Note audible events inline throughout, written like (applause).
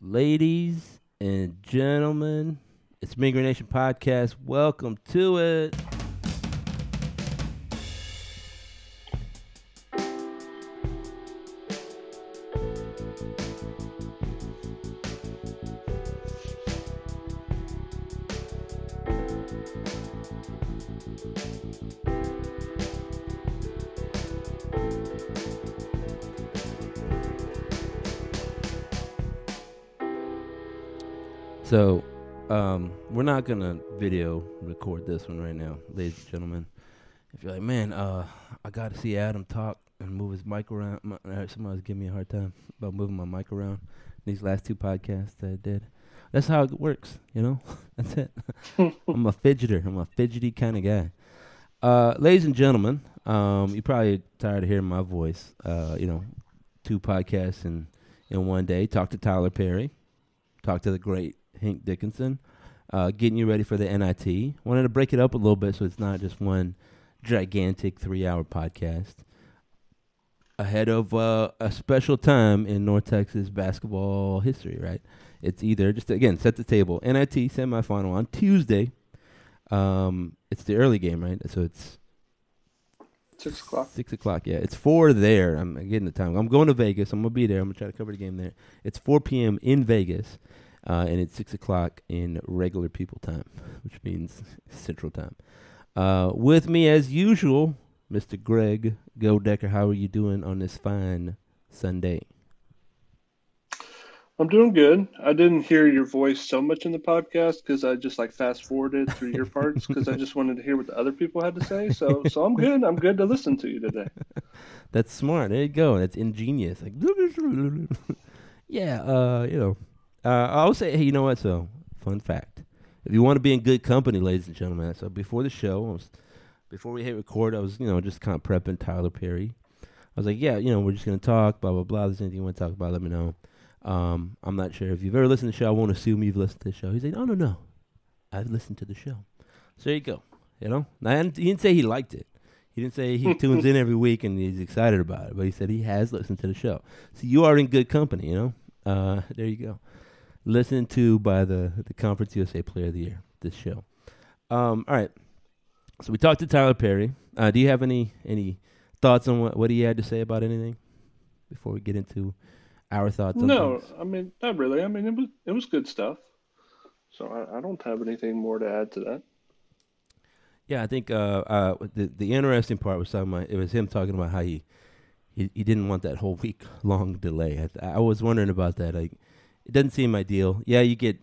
Ladies and gentlemen, it's Mean Green Nation Podcast. Welcome to it. We're not gonna video record this one right now, ladies and gentlemen. If you're like, man, uh, I got to see Adam talk and move his mic around. My, uh, somebody's giving me a hard time about moving my mic around. These last two podcasts that I did. That's how it works, you know. (laughs) That's it. (laughs) I'm a fidgeter. I'm a fidgety kind of guy. Uh, ladies and gentlemen, um, you're probably tired of hearing my voice. Uh, you know, two podcasts in in one day. Talk to Tyler Perry. Talk to the great Hank Dickinson, uh, getting you ready for the NIT. Wanted to break it up a little bit so it's not just one gigantic three-hour podcast. Ahead of uh, a special time in North Texas basketball history, right? It's either just again set the table NIT semifinal on Tuesday. Um, it's the early game, right? So it's Six o'clock. Six o'clock. Yeah, it's four there. I'm getting the time. I'm going to Vegas. I'm gonna be there. I'm gonna try to cover the game there. It's 4 p.m. in Vegas, uh, and it's six o'clock in regular people time, (laughs) which means (laughs) Central Time. Uh, with me as usual, Mr. Greg Godecker. How are you doing on this fine Sunday? I'm doing good. I didn't hear your voice so much in the podcast because I just like fast forwarded through your parts because I just wanted to hear what the other people had to say. So, so I'm good. I'm good to listen to you today. That's smart. There you go. That's ingenious. Like, (laughs) yeah. Uh, you know, uh, I'll say, hey, you know what? So, fun fact: if you want to be in good company, ladies and gentlemen, so before the show, was, before we hit record, I was, you know, just kind of prepping Tyler Perry. I was like, yeah, you know, we're just gonna talk, blah blah blah. If there's anything you want to talk about, let me know. Um, I'm not sure if you've ever listened to the show. I won't assume you've listened to the show. He's like, no, no, no. I've listened to the show. So there you go. You know, and he didn't say he liked it. He didn't say he (laughs) tunes in every week and he's excited about it, but he said he has listened to the show. So you are in good company. You know, uh, (laughs) there you go. Listened to by the the Conference USA Player of the Year. This show. Um, all right. So we talked to Tyler Perry. Uh, do you have any any thoughts on what what he had to say about anything before we get into? our thoughts no things. i mean not really i mean it was it was good stuff so i, I don't have anything more to add to that yeah i think uh, uh, the the interesting part was talking about it was him talking about how he he, he didn't want that whole week long delay I, I was wondering about that like it doesn't seem ideal. Yeah you get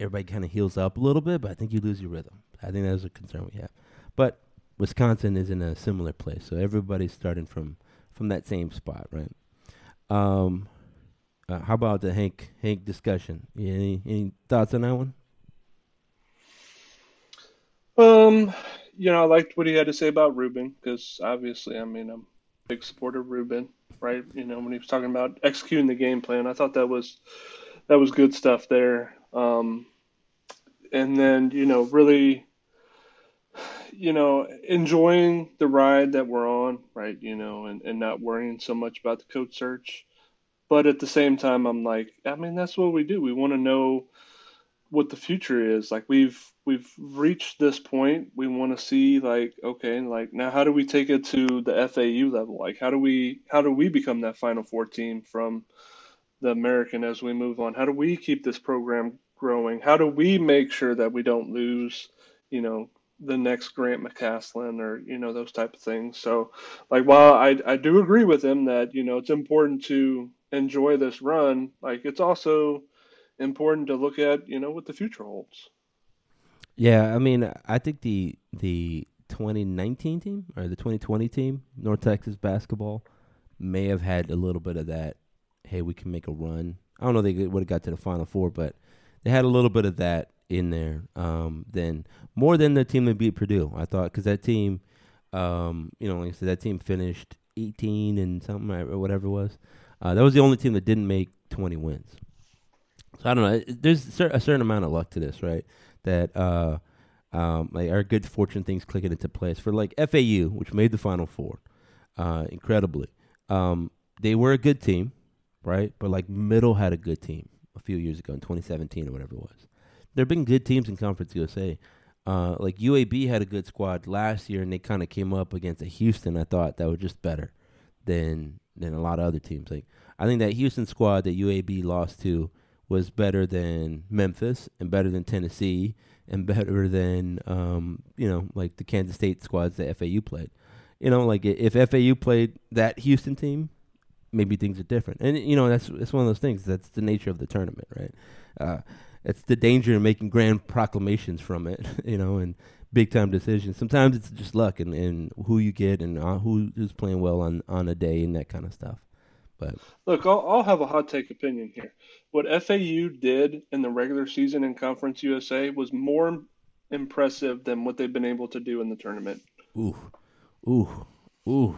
everybody kind of heals up a little bit but i think you lose your rhythm. I think that's a concern we have. But wisconsin is in a similar place so everybody's starting from from that same spot right? Um, uh, how about the Hank Hank discussion? Any any thoughts on that one? Um, you know, I liked what he had to say about Rubin because obviously, I mean, I'm a big supporter of Rubin, right? You know, when he was talking about executing the game plan, I thought that was that was good stuff there. Um, and then you know, really, you know, enjoying the ride that we're on, right? You know, and and not worrying so much about the coach search but at the same time i'm like i mean that's what we do we want to know what the future is like we've we've reached this point we want to see like okay like now how do we take it to the FAU level? Like how do we how do we become that final four team from the American as we move on? How do we keep this program growing? How do we make sure that we don't lose you know the next Grant McCasland or you know those type of things? So like while I I do agree with him that you know it's important to enjoy this run, like it's also important to look at, you know, what the future holds. Yeah, I mean, I think the the 2019 team or the 2020 team, North Texas basketball, may have had a little bit of that. Hey, we can make a run. I don't know they would have got to the Final Four, but they had a little bit of that in there. Um, then more than the team that beat Purdue, I thought, because that team, um, you know, like I said, that team finished 18 and something or whatever it was. Uh, that was the only team that didn't make 20 wins. So I don't know. There's a certain amount of luck to this, right? That uh, um, like our good fortune things clicking into place for like FAU, which made the Final Four, uh, incredibly. Um, they were a good team, right? But like Middle had a good team a few years ago in 2017 or whatever it was. There have been good teams in Conference USA. Uh, like UAB had a good squad last year, and they kind of came up against a Houston. I thought that was just better than than a lot of other teams. Like I think that Houston squad that UAB lost to was better than Memphis and better than Tennessee and better than um, you know like the Kansas State squads that FAU played. You know, like if FAU played that Houston team, maybe things are different. And you know that's it's one of those things. That's the nature of the tournament, right? Uh, it's the danger of making grand proclamations from it, (laughs) you know, and big time decisions. Sometimes it's just luck and, and who you get and uh, who who's playing well on on a day and that kind of stuff. But look, I'll, I'll have a hot take opinion here. What FAU did in the regular season in Conference USA was more impressive than what they've been able to do in the tournament. Ooh, ooh, ooh,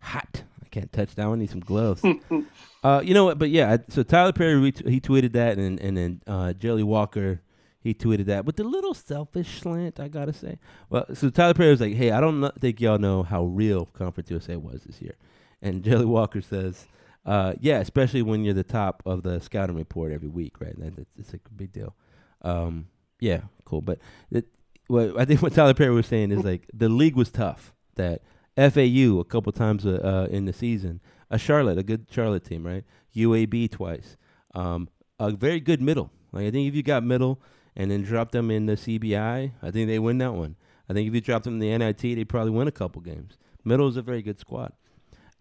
hot. I can't touch that one. Need some gloves. (laughs) uh, you know what? But yeah, so Tyler Perry he tweeted that, and and then uh, Jelly Walker he tweeted that with a little selfish slant, I gotta say. Well, so Tyler Perry was like, "Hey, I don't think y'all know how real Conference USA was this year," and Jelly Walker says, uh, yeah, especially when you're the top of the scouting report every week, right? That, it's, a big deal. Um, yeah, cool. But it, I think what Tyler Perry was saying is like the league was tough. That FAU a couple times uh, uh, in the season, a Charlotte, a good Charlotte team, right? UAB twice, um, a very good middle. Like I think if you got middle and then drop them in the CBI, I think they win that one. I think if you drop them in the NIT, they probably win a couple games. Middle is a very good squad.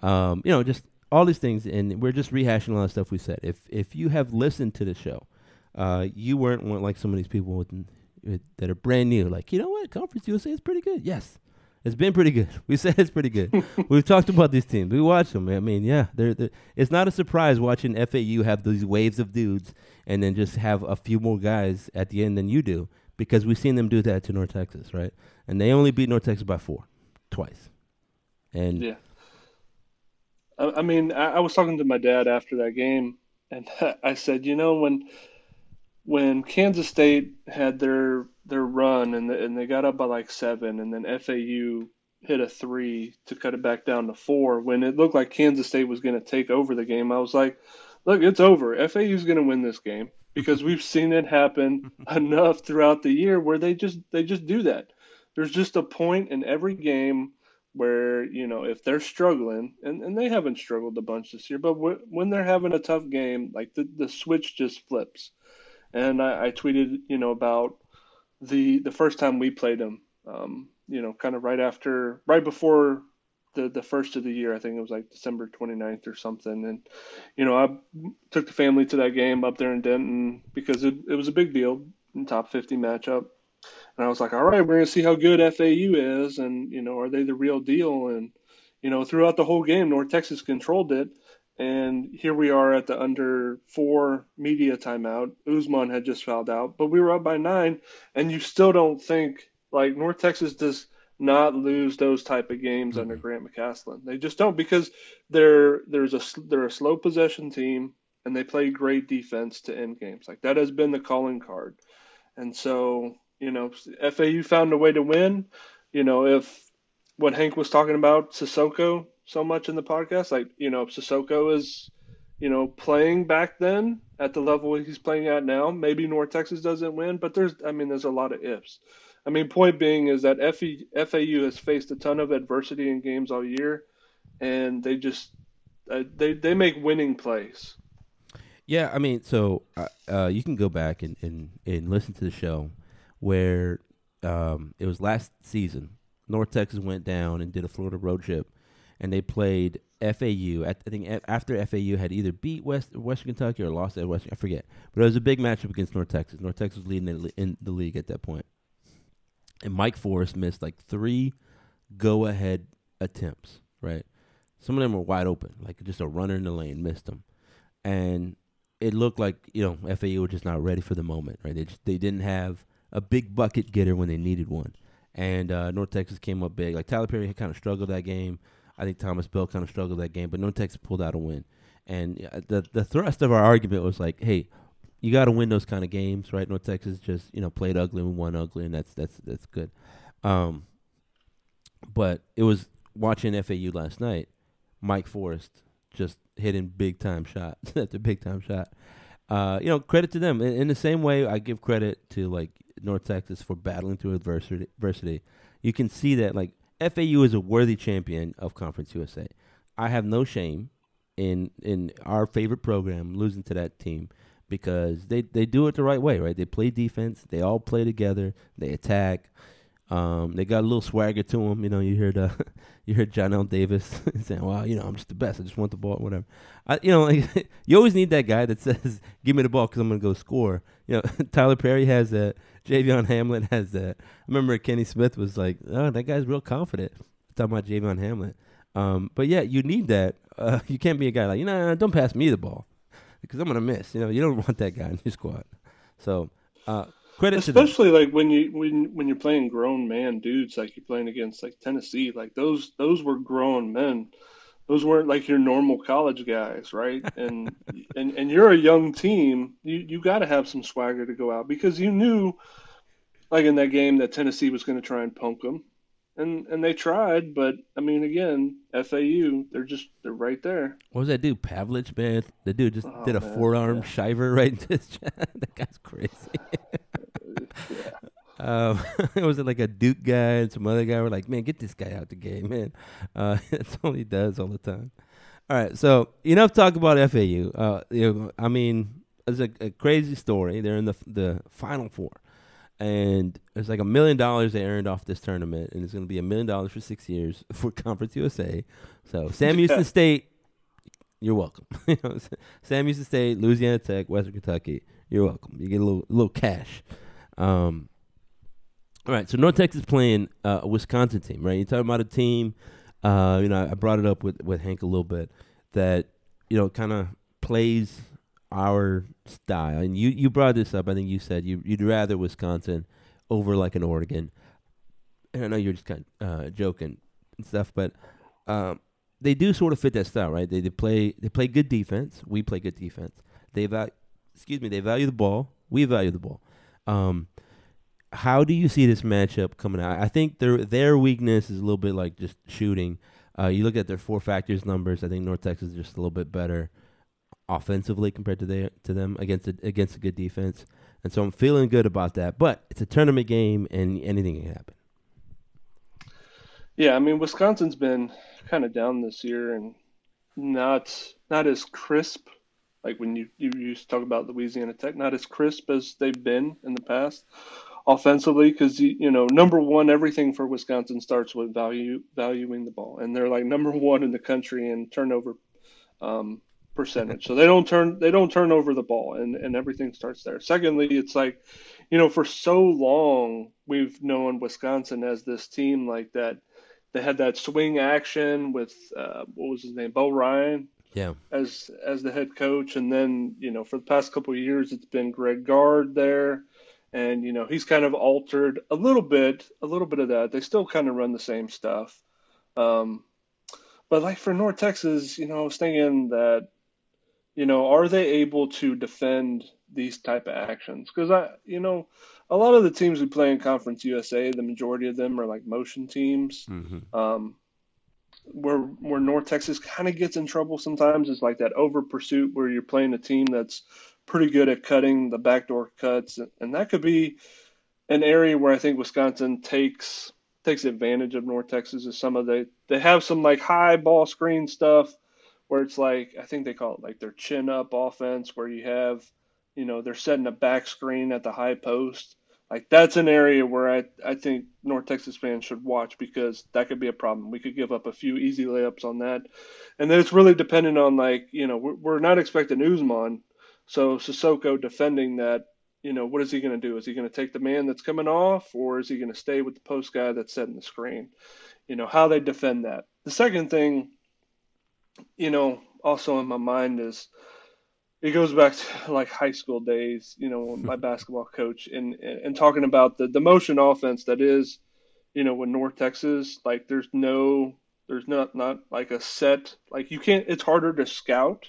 Um, you know, just all these things, and we're just rehashing a lot of stuff we said. If if you have listened to the show, uh, you weren't one like some of these people with, with, that are brand new. Like, you know what, Conference USA is pretty good. Yes, it's been pretty good. (laughs) We said it's pretty good. (laughs) We've talked about these teams. We watch them. I mean, yeah, they're, they're, it's not a surprise watching FAU have these waves of dudes and then just have a few more guys at the end than you do because we've seen them do that to North Texas, right? And they only beat North Texas by four, twice. And yeah. I, mean, I, I was talking to my dad after that game, and (laughs) I said, you know, when when Kansas State had their their run and the, and they got up by like seven, and then FAU hit a three to cut it back down to four. When it looked like Kansas State was going to take over the game, I was like, "Look, it's over. FAU's going to win this game because (laughs) we've seen it happen (laughs) enough throughout the year where they just they just do that. There's just a point in every game where you know if they're struggling and, and they haven't struggled a bunch this year but when they're having a tough game like the, the switch just flips. And I, I tweeted you know about the the first time we played them um, you know kind of right after right before the the first of the year. I think it was like december 29th or something. And you know i took the family to that game up there in denton because it, it was a big deal top 50 matchup and I was like, all right, we're going to see how good FAU is, and you know, are they the real deal? And you know, throughout the whole game, North Texas controlled it, and here we are at the under four media timeout. Ousmane had just fouled out, but we were up by nine, and you still don't think like North Texas does not lose those type of games mm-hmm. under Grant McCasland. They just don't because they're there's a they're a slow possession team and they play great defense to end games. Like that has been the calling card. And so you know, FAU found a way to win. You know, if what Hank was talking about Sissoko so much in the podcast, like you know, if Sissoko is, you know, playing back then at the level he's playing at now, maybe North Texas doesn't win. But there's, I mean, there's a lot of ifs. I mean, point being is that FAU has faced a ton of adversity in games all year, and they just uh, they they make winning plays. Yeah, I mean, so uh, uh, you can go back and, and, and listen to the show where um, it was last season. North Texas went down and did a Florida road trip, and they played FAU. I think after FAU had either beat West Western Kentucky or lost at Western, I forget. But it was a big matchup against North Texas. North Texas was leading in the league at that point, and Mike Forrest missed like three go-ahead attempts. Right, some of them were wide open, like just a runner in the lane missed them, and it looked like you know FAU were just not ready for the moment. Right, they just, they didn't have a big bucket getter when they needed one. And uh, North Texas came up big. Like Tyler Perry kind of struggled that game. I think Thomas Bell kind of struggled that game, but North Texas pulled out a win. And uh, the the thrust of our argument was like, hey, you got to win those kind of games, right? North Texas just you know played ugly and won ugly, and that's that's that's good. Um, but it was watching FAU last night. Mike Forrest just hitting big time shot (laughs) after big time shot, uh, you know, credit to them. In, in, the same way, I give credit to like North Texas for battling through adversity. adversity. You can see that like FAU is a worthy champion of Conference USA. I have no shame in in our favorite program losing to that team because they they do it the right way, right? They play defense. They all play together. They attack. Um, they got a little swagger to them. You know, you heard uh, (laughs) you heard Johnell Davis (laughs) saying, "Well, you know, I'm just the best. I just want the ball, whatever." I, you know, like, (laughs) you always need that guy that says, "Give me the ball because I'm gonna go score." You know, Tyler Perry has that. Javion Hamlin has that. I remember Kenny Smith was like, "Oh, that guy's real confident." Talking about Javion Hamlin. Um, but yeah, you need that. Uh, (laughs) you can't be a guy like, you know, don't pass me the ball because I'm gonna miss. You know, you don't (laughs) want that guy in your squad. So uh, credit especially like when you when when you're playing grown man dudes like you're playing against like Tennessee like those those were grown men those weren't like your normal college guys right and (laughs) and and you're a young team you you got to have some swagger to go out because you knew like in that game that Tennessee was going to try and punk them and and they tried, but I mean, again, FAU, they're just they're right there. What was that dude, Plavsic, man? The dude just oh, did a man, forearm yeah. shiver right into his (laughs) chest. that guy's crazy. (laughs) yeah. Um, (laughs) was like a Duke guy and some other guy were like, man, get this guy out the game, man. (laughs) Uh, that's all he does all the time. All right, so enough talk about FAU. Uh, you know, I mean, it's a, a crazy story. They're in the the Final Four and it's like a million dollars they earned off this tournament, and it's going to be a million dollars for six years (laughs) for Conference USA. So Sam Houston State, you're welcome. Sam Houston State, Louisiana Tech, Western Kentucky, you're welcome. You get a little little cash. Um, all right, so North Texas playing uh, a Wisconsin team, right? You're talking about a team. Uh, you know, I brought it up with with Hank a little bit that you know kind of plays our style. And you, you brought this up. I think you said you, you'd rather Wisconsin over like an Oregon. And I know you're just kind of uh, joking and stuff, but um, they do sort of fit that style, right? They, they play they play good defense. We play good defense. They value, excuse me, they value the ball. We value the ball. Um, how do you see this matchup coming out? I think their their weakness is a little bit like just shooting. Uh, you look at their four factors numbers. I think North Texas is just a little bit better offensively compared to their to them against a, against a good defense. And so I'm feeling good about that. But it's a tournament game, and anything can happen. Yeah, I mean Wisconsin's been kind of down this year and not not as crisp. Like when you, you used to talk about Louisiana Tech, not as crisp as they've been in the past offensively because you know number one everything for wisconsin starts with value valuing the ball and they're like number one in the country in turnover um, percentage. So they don't turn they don't turn over the ball and, and everything starts there. Secondly, it's like, you know, for so long we've known Wisconsin as this team like that they had that swing action with uh, what was his name, Bo Ryan. Yeah. As as the head coach. And then, you know, for the past couple of years it's been Greg Gard there. And, you know, he's kind of altered a little bit, a little bit of that. They still kind of run the same stuff. Um, but like for North Texas, you know, I was thinking that you know, are they able to defend these type of actions? Because I, you know, a lot of the teams we play in Conference USA, the majority of them are like motion teams. Mm-hmm. Um, where where North Texas kind of gets in trouble sometimes is like that over pursuit where you're playing a team that's pretty good at cutting the backdoor cuts, and that could be an area where I think Wisconsin takes takes advantage of North Texas. Is some of the they have some like high ball screen stuff where it's like I think they call it like their chin up offense, where you have, you know, they're setting a back screen at the high post. Like that's an area where I I think North Texas fans should watch because that could be a problem. We could give up a few easy layups on that, and then it's really dependent on like you know we're, we're not expecting Ousmane, so Sissoko defending that. You know, what is he going to do? Is he going to take the man that's coming off, or is he going to stay with the post guy that's setting the screen? You know, how they defend that. The second thing you know, also in my mind is it goes back to like high school days, you know, my (laughs) basketball coach and and talking about the the motion offense that is, you know, with North Texas, like there's no there's not not like a set like you can't it's harder to scout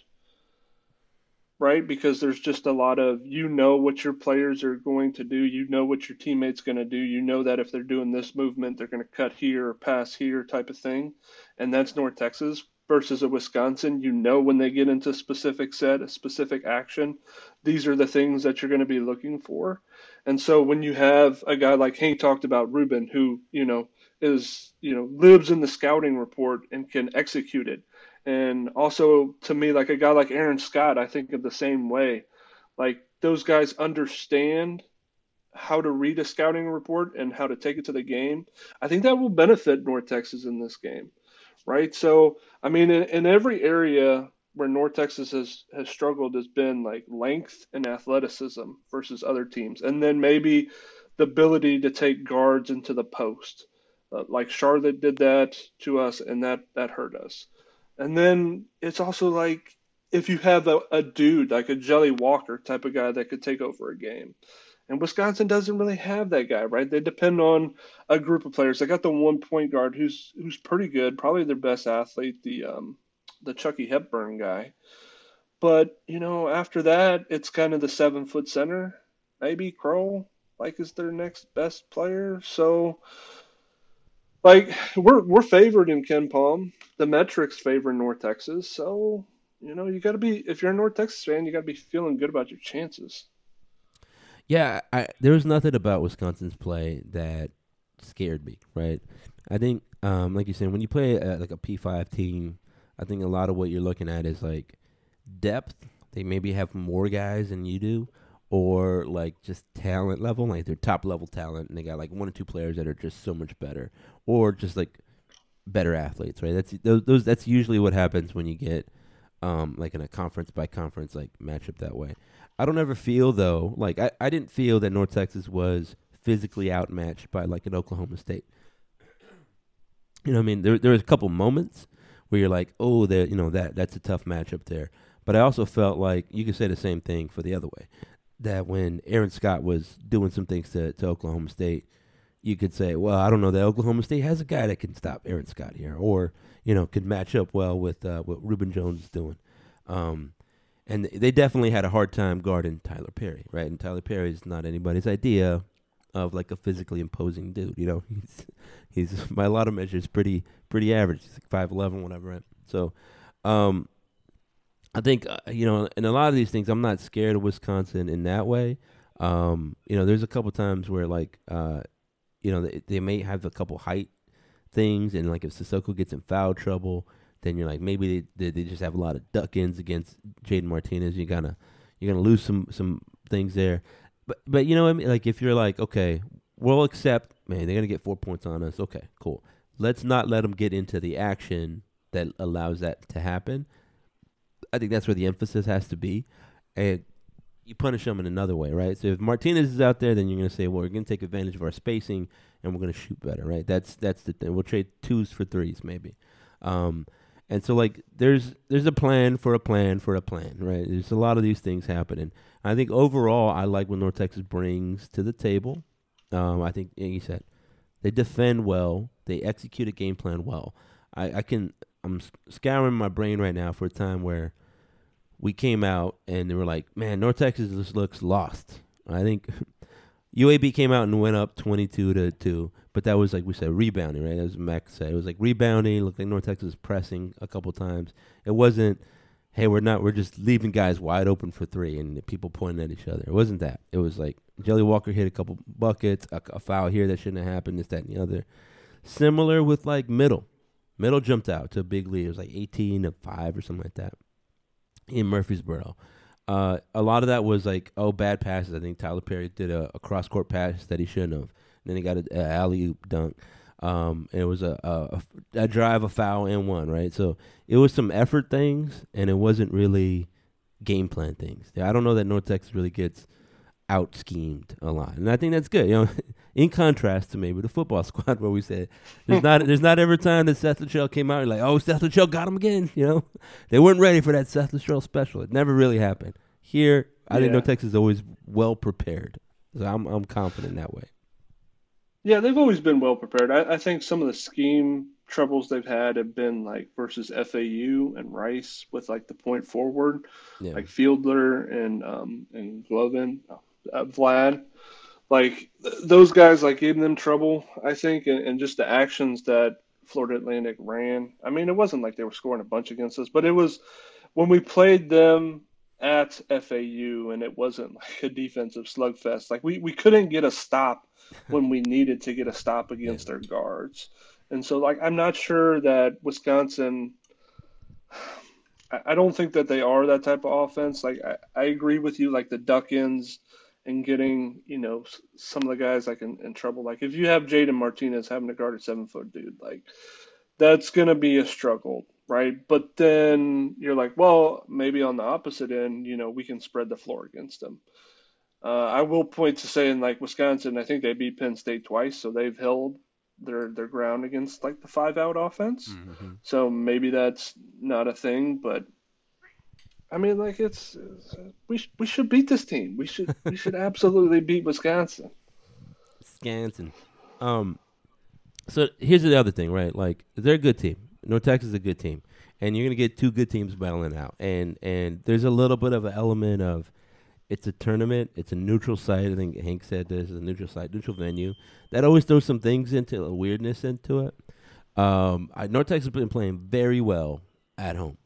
right? Because there's just a lot of you know what your players are going to do. You know what your teammates going to do. You know that if they're doing this movement they're going to cut here or pass here type of thing. And that's north texas versus a Wisconsin, you know when they get into a specific set, a specific action, these are the things that you're going to be looking for. And so when you have a guy like Hank talked about Rubin, who you know is you know lives in the scouting report and can execute it, and also to me like a guy like Aaron Scott, I think of the same way. Like those guys understand how to read a scouting report and how to take it to the game. I think that will benefit North Texas in this game, right? So I mean, in, in every area where North Texas has has struggled has been like length and athleticism versus other teams, and then maybe the ability to take guards into the post. Uh, like Charlotte did that to us, and that that hurt us. And then it's also like if you have a, a dude like a Jelly Walker type of guy that could take over a game. And Wisconsin doesn't really have that guy, right? They depend on a group of players. They got the one point guard who's who's pretty good, probably their best athlete, the um, the Chucky Hepburn guy. But you know, after that, it's kind of the seven foot center. Maybe Crowl, like, is their next best player. So, like, we're we're favored in KenPom. The metrics favor North Texas. So, you know, you got to be if you're a North Texas fan, you got to be feeling good about your chances. Yeah, I, there was nothing about Wisconsin's play that scared me. Right, I think, um, like you said, when you play a, like a P five team, I think a lot of what you're looking at is like depth. They maybe have more guys than you do, or like just talent level, like they're top level talent, and they got like one or two players that are just so much better, or just like better athletes, right? That's those, those that's usually what happens when you get um, like in a conference by conference like matchup that way. I don't ever feel though like I, I didn't feel that North Texas was physically outmatched by like an Oklahoma State. You know, what I mean, there there was a couple moments where you're like, oh, that you know that that's a tough matchup there. But I also felt like you could say the same thing for the other way. That when Aaron Scott was doing some things to, to Oklahoma State, you could say, well, I don't know that Oklahoma State has a guy that can stop Aaron Scott here, or you know, could match up well with uh, what Rubin Jones is doing. Um, and they definitely had a hard time guarding Tyler Perry, right? And Tyler Perry is not anybody's idea of like a physically imposing dude. You know, (laughs) he's he's by a lot of measures pretty pretty average. He's like five eleven, whatever. Right? So, um, I think uh, you know, in a lot of these things, I'm not scared of Wisconsin in that way. Um, you know, there's a couple times where like, uh, you know, they, they may have a couple height things, and like if Sissoko gets in foul trouble, then you're like maybe they they, just have a lot of duck ins against Jayden Martinez. You're gonna you're gonna lose some some things there. But but you know what I mean? Like if you're like okay, we'll accept. Man, they're gonna get four points on us. Okay, cool. Let's not let them get into the action that allows that to happen. I think that's where the emphasis has to be, and you punish them in another way, right? So if Martinez is out there, then you're gonna say, well, we're gonna take advantage of our spacing and we're gonna shoot better, right? That's that's the thing. We'll trade twos for threes, maybe. Um, and so like there's there's a plan for a plan for a plan, right? There's a lot of these things happening. I think overall, I like what North Texas brings to the table. Um, I think, you said, they defend well. They execute a game plan well. I, I can. I'm scouring my brain right now for a time where we came out and they were like, "Man, North Texas just looks lost." I think (laughs) UAB came out and went up 22 to two, but that was like we said rebounding, right? As Mac said, it was like rebounding. Looked like North Texas pressing a couple times. It wasn't hey, we're not, we're just leaving guys wide open for three and people pointing at each other. It wasn't that. It was like Jelly Walker hit a couple buckets, a, a foul here that shouldn't have happened, this, that, and the other. Similar with like middle. Middle jumped out to a big lead. It was like 18 to 5 or something like that in Murfreesboro. Uh, a lot of that was like, oh, bad passes. I think Tyler Perry did a, a cross court pass that he shouldn't have. And then he got an alley oop dunk. Um, it was a, a, a drive, a foul, and one right. So it was some effort things, and it wasn't really game plan things. I don't know that North Texas really gets out schemed a lot, and I think that's good. You know, (laughs) in contrast to maybe the football (laughs) squad where we said there's not there's not every time that Seth Littrell came out, you're like, oh, Seth Littrell got him again. You know, they weren't ready for that Seth Littrell special. It never really happened. Here, I yeah. think North Texas is always well prepared, so I'm I'm confident that way. Yeah, they've always been well prepared. I, I, think some of the scheme troubles they've had have been like versus FAU and Rice with like the point forward, yeah. like Fiedler and um, and Goldin, uh, Vlad. Like th- those guys, like gave them trouble, I think, and, and just the actions that Florida Atlantic ran. I mean, it wasn't like they were scoring a bunch against us, but it was when we played them at FAU and it wasn't (laughs) like a defensive slugfest. Like we, we couldn't get a stop (laughs) when we needed to get a stop against their guards. And so like I'm not sure that Wisconsin (sighs) I, don't think that they are that type of offense. Like I, I agree with you, like the duck ins and getting, you know, some of the guys like in, in trouble. Like if you have Jayden Martinez having to guard a seven foot dude, like that's gonna be a struggle, right? But then you're like, well, maybe on the opposite end, you know, we can spread the floor against them. Uh, I will point to saying like Wisconsin, I think they beat Penn State twice, so they've held their their ground against like the five out offense. Mm-hmm. So maybe that's not a thing, but I mean, like it's, it's we sh- we should beat this team. We should we (laughs) should absolutely beat Wisconsin. Wisconsin. Um. So here's the other thing, right? Like they're a good team. North Texas is a good team, and you're gonna get two good teams battling out. And and there's a little bit of an element of it's a tournament. It's a neutral site. I think Hank said this is a neutral site, neutral venue. That always throws some things into a weirdness into it. Um, I, North Texas has been playing very well at home,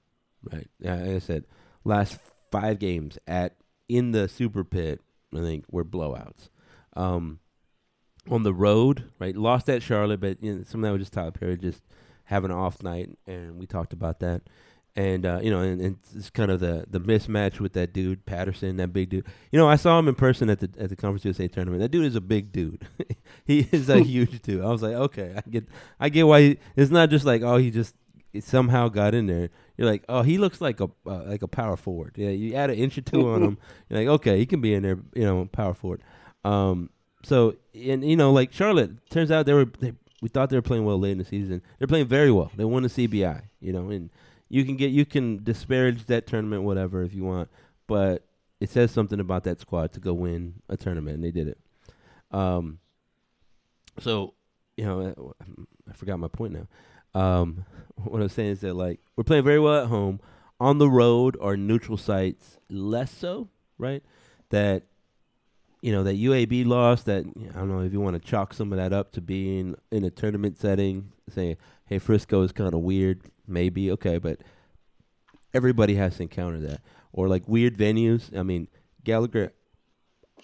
right? Like I said, last five games at in the Super Pit, I think were blowouts. Um, on the road, right? Lost at Charlotte, but you know, some of that was just Tyler Perry just having an off night, and we talked about that and uh, you know, and, and, it's kind of the the mismatch with that dude Patterson, that big dude. You know, I saw him in person at the at the Conference USA tournament. That dude is a big dude. (laughs) he is a (laughs) huge dude. I was like, okay, I get I get why he, it's not just like oh he just somehow got in there. You're like, oh, he looks like a uh, like a power forward. Yeah, you add an inch or two on him. (laughs) You're like, okay, he can be in there. You know, power forward. Um, so and you know, like Charlotte, turns out they were they, we thought they were playing well late in the season. They're playing very well. They won the CBI. You know, and you can get you can disparage that tournament, whatever, if you want, but it says something about that squad to go win a tournament, and they did it. Um, so you know, I, I forgot my point now. Um, (laughs) what I'm saying is that like we're playing very well at home, on the road or neutral sites less so, right? That you know that UAB lost. That I don't know if you want to chalk some of that up to being in a tournament setting, saying, "Hey, Frisco is kind of weird." maybe okay, but everybody has to encounter that. Or like weird venues. I mean, Gallagher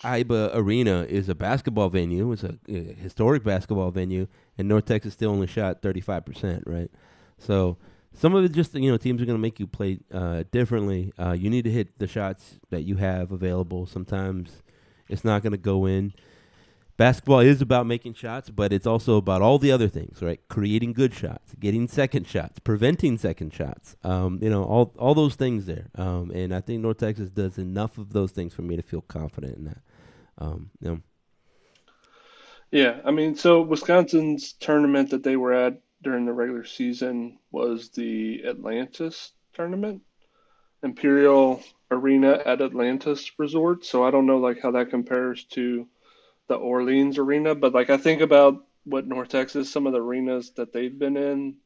Iba Arena is a basketball venue. It's a, a, historic basketball venue, and North Texas still only shot thirty five percent, right? So some of it just you know teams are going to make you play uh, differently. Uh, you need to hit the shots that you have available. Sometimes it's not going to go in basketball is about making shots, but it's also about all the other things, right? Creating good shots, getting second shots, preventing second shots. Um, you know, all all those things there. Um, and I think North Texas does enough of those things for me to feel confident in that. Um, you know. Yeah, I mean, so Wisconsin's tournament that they were at during the regular season was the Atlantis tournament, Imperial Arena at Atlantis Resort. So I don't know like how that compares to the Orleans arena, but like I think about what North Texas, some of the arenas that they've been in,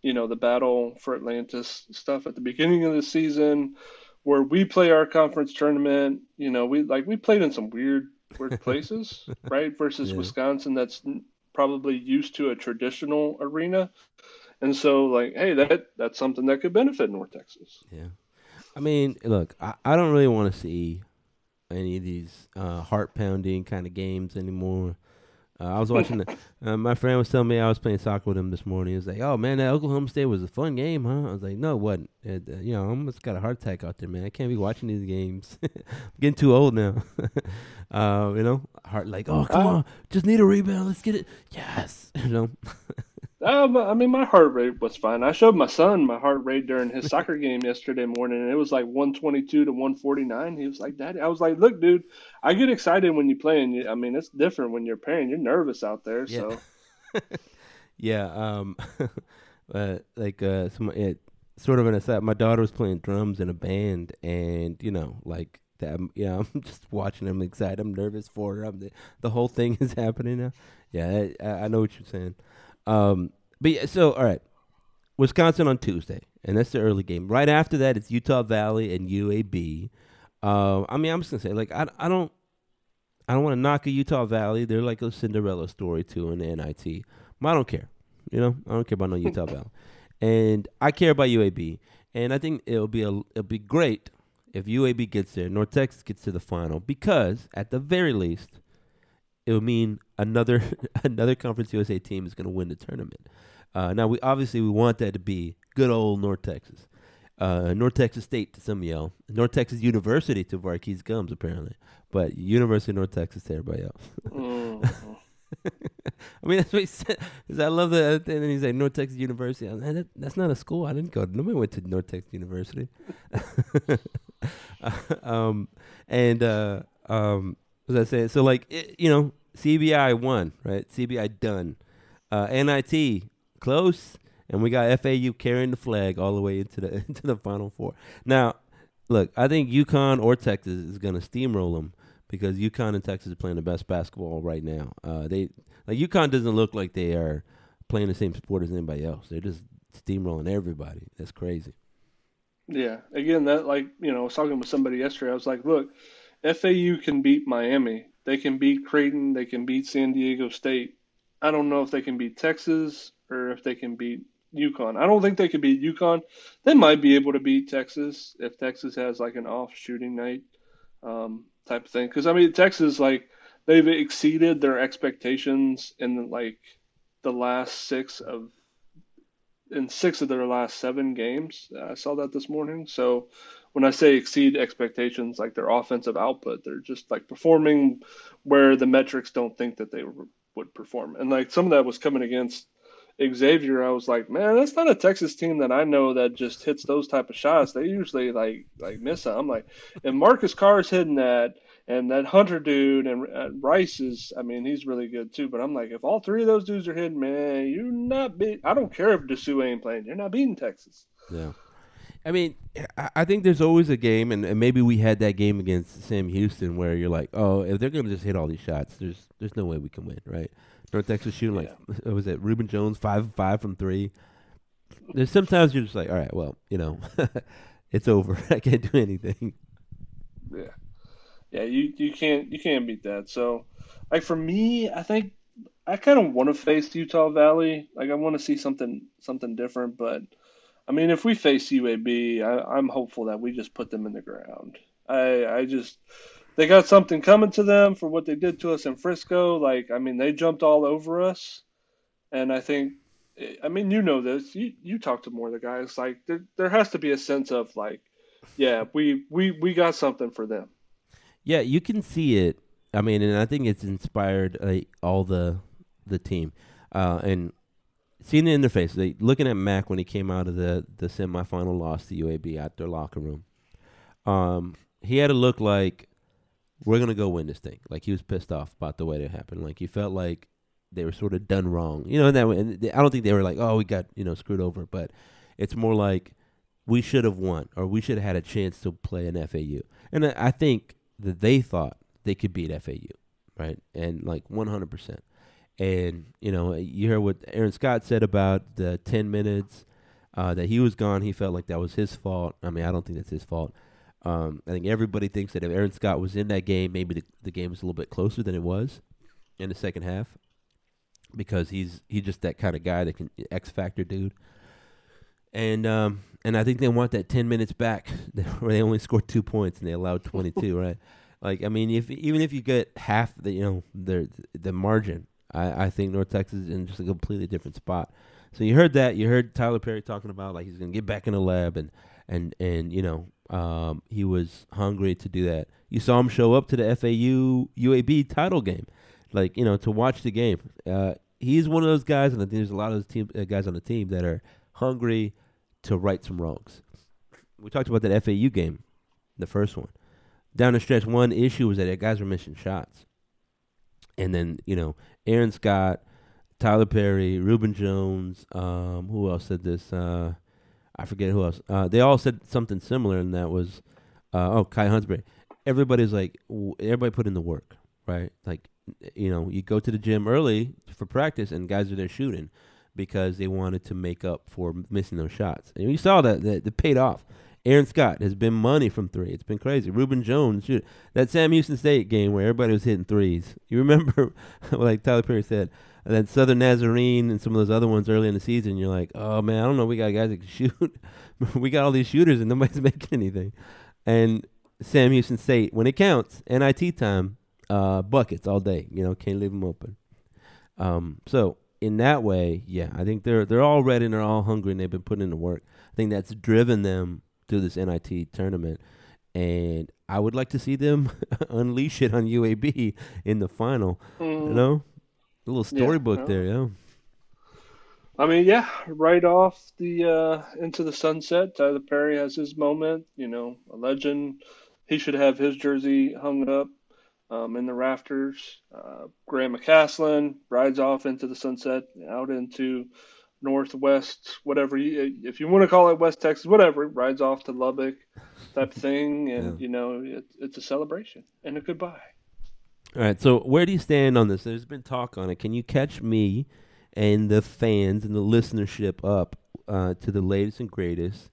you know, the battle for Atlantis stuff at the beginning of the season, where we play our conference tournament. You know, we like we played in some weird weird (laughs) places, right? Versus yeah. Wisconsin, that's probably used to a traditional arena, and so like, hey, that that's something that could benefit North Texas. Yeah, I mean, look, I, I don't really want to see any of these uh, heart pounding kind of games anymore. Uh, I was watching. the, (laughs) uh, my friend was telling me I was playing soccer with him this morning. He was like, "Oh man, that Oklahoma State was a fun game, huh?" I was like, "No, it wasn't. It, uh, you know, I almost got a heart attack out there, man. I can't be watching these games. (laughs) I'm getting too old now. (laughs) uh, you know, heart like, oh come uh, on, just need a rebound. Let's get it. Yes, you know." Um, I mean, my heart rate was fine. I showed my son my heart rate during his (laughs) soccer game yesterday morning, and it was like 122 to 149. He was like, "Daddy," I was like, "Look, dude, I get excited when you play, and you, I mean, it's different when you're playing. You're nervous out there, yeah. so." (laughs) yeah. Um. (laughs) uh, like uh, some it sort of an aside. My daughter was playing drums in a band, and you know, like that. You know, I'm just watching. I'm excited. I'm nervous for her. I'm the, the whole thing is happening now. Yeah, I, I know what you're saying. Um, but yeah, so all right, Wisconsin on Tuesday, and that's the early game. Right after that, it's Utah Valley and UAB. Uh, I mean, I'm just gonna say, like, I, I don't, I don't want to knock a Utah Valley. They're like a Cinderella story too in the NIT. But I don't care. You know, I don't care about no (laughs) Utah Valley, and I care about UAB, and I think it'll be a it'll be great if UAB gets there, North Texas gets to the final, because at the very least, it would mean another (laughs) another Conference USA team is going to win the tournament. Uh, now we obviously we want that to be good old North Texas, uh, North Texas State to some y'all, North Texas University to Varkees Gums apparently, but University of North Texas to everybody else. Mm-hmm. (laughs) I mean, that's what he said. Cause I love that. Thing. And then he's like, North Texas University. Like, that, that's not a school. I didn't go. Nobody went to North Texas University. (laughs) um, and uh, um, was I saying? So, like, it, you know, CBI won, right? CBI done. Uh, NIT close, and we got FAU carrying the flag all the way into the (laughs) into the Final Four. Now, look, I think UConn or Texas is going to steamroll them because UConn and Texas are playing the best basketball right now. Uh, they like UConn doesn't look like they are playing the same sport as anybody else. They're just steamrolling everybody. That's crazy. Yeah. Again, that like you know, I was talking with somebody yesterday. I was like, look, FAU can beat Miami. They can beat Creighton. They can beat San Diego State. I don't know if they can beat Texas or if they can beat UConn. I don't think they could beat UConn. They might be able to beat Texas if Texas has like an off shooting night. Um, type of thing. Because I mean, Texas like they've exceeded their expectations in like the last six of in six of their last seven games. Uh, I saw that this morning. So when I say exceed expectations, like their offensive output, they're just like performing where the metrics don't think that they would perform. And like some of that was coming against Xavier, I was like, man, that's not a Texas team that I know that just hits those type of shots. They usually like like miss them. I'm like, and Marcus Carr is hitting that, and that Hunter dude, and uh, Rice is, I mean, he's really good too. But I'm like, if all three of those dudes are hitting, man, you're not beat. I don't care if Disu ain't playing. You're not beating Texas. Yeah. I mean, I think there's always a game, and, and maybe we had that game against Sam Houston where you're like, oh, if they're gonna just hit all these shots, there's there's no way we can win, right? North Texas shooting like yeah. was it Rubin Jones five five from three. There's sometimes you're just like, all right, well, you know, (laughs) it's over. (laughs) I can't do anything. Yeah, yeah, you you can't you can't beat that. So, like for me, I think I kind of want to face Utah Valley. Like I want to see something something different. But I mean, if we face UAB, I, I'm hopeful that we just put them in the ground. I I just they got something coming to them for what they did to us in Frisco. Like, I mean, they jumped all over us, and I think, I mean, you know this. You you talk to more of the guys. Like, there there has to be a sense of like, yeah, we we we got something for them. Yeah, you can see it. I mean, and I think it's inspired like all the the team, uh, and seeing the interface. Like, looking at Mac when he came out of the the semifinal loss to UAB at their locker room. Um, he had to look like we're gonna go win this thing. Like he was pissed off about the way it happened. Like he felt like they were sort of done wrong. You know, and that way, and I don't think they were like, oh, we got you know screwed over, but it's more like we should have won or we should have had a chance to play an FAU. And I, I think that they thought they could beat FAU, right? And like 100 percent. And you know, you hear what Aaron Scott said about the 10 minutes uh, that he was gone. He felt like that was his fault. I mean, I don't think that's his fault. Um, I think everybody thinks that if Aaron Scott was in that game, maybe the, the game was a little bit closer than it was in the second half because he's he's just that kind of guy that can X factor dude. And um, and I think they want that ten minutes back (laughs) where they only scored two points and they allowed (laughs) twenty two, right? Like I mean, if even if you get half the you know the the margin, I, I think North Texas is in just a completely different spot. So you heard that. You heard Tyler Perry talking about like he's gonna get back in the lab and and and you know um, he was hungry to do that. You saw him show up to the FAU UAB title game, like you know, to watch the game. Uh, he's one of those guys, and I think there's a lot of those team uh, guys on the team that are hungry to right some wrongs. We talked about that FAU game, the first one. Down the stretch, one issue was that the guys were missing shots, and then you know, Aaron Scott, Tyler Perry, Rubin Jones, um, who else said this? Uh, I forget who else. Uh, they all said something similar, and that was, uh, oh, Kai Huntsberry. Everybody's like, everybody put in the work, right? Like, you know, you go to the gym early for practice, and guys are there shooting because they wanted to make up for missing those shots. And you saw that that it paid off. Aaron Scott has been money from three. It's been crazy. Rubin Jones, shoot, that Sam Houston State game where everybody was hitting threes. You remember, (laughs) like Tyler Perry said, then Southern Nazarene and some of those other ones early in the season, you're like, oh man, I don't know. We got guys that can (laughs) shoot. we got all these shooters and nobody's (laughs) making anything. And Sam Houston State, when it counts, NIT time, uh, buckets all day. You know, can't leave them open. Um, so in that way, yeah, I think they're they're all ready and they're all hungry and they've been putting in the work. I think that's driven them to this NIT tournament, and I would like to see them (laughs) unleash it on UAB in the final. Mm. You know, a little storybook yeah, there, yeah. I mean, yeah, right off the uh, into the sunset, Tylor Perry has his moment. You know, a legend. He should have his jersey hung up um, in the rafters. Uh, Grant McCasland rides off into the sunset, out into northwest, whatever you, if you want to call it West Texas, whatever, rides off to Lubbock, type (laughs) thing, and yeah. you know it, it's a celebration and a goodbye. All right, so where do you stand on this? There's been talk on it. Can you catch me and the fans and the listenership up uh, to the latest and greatest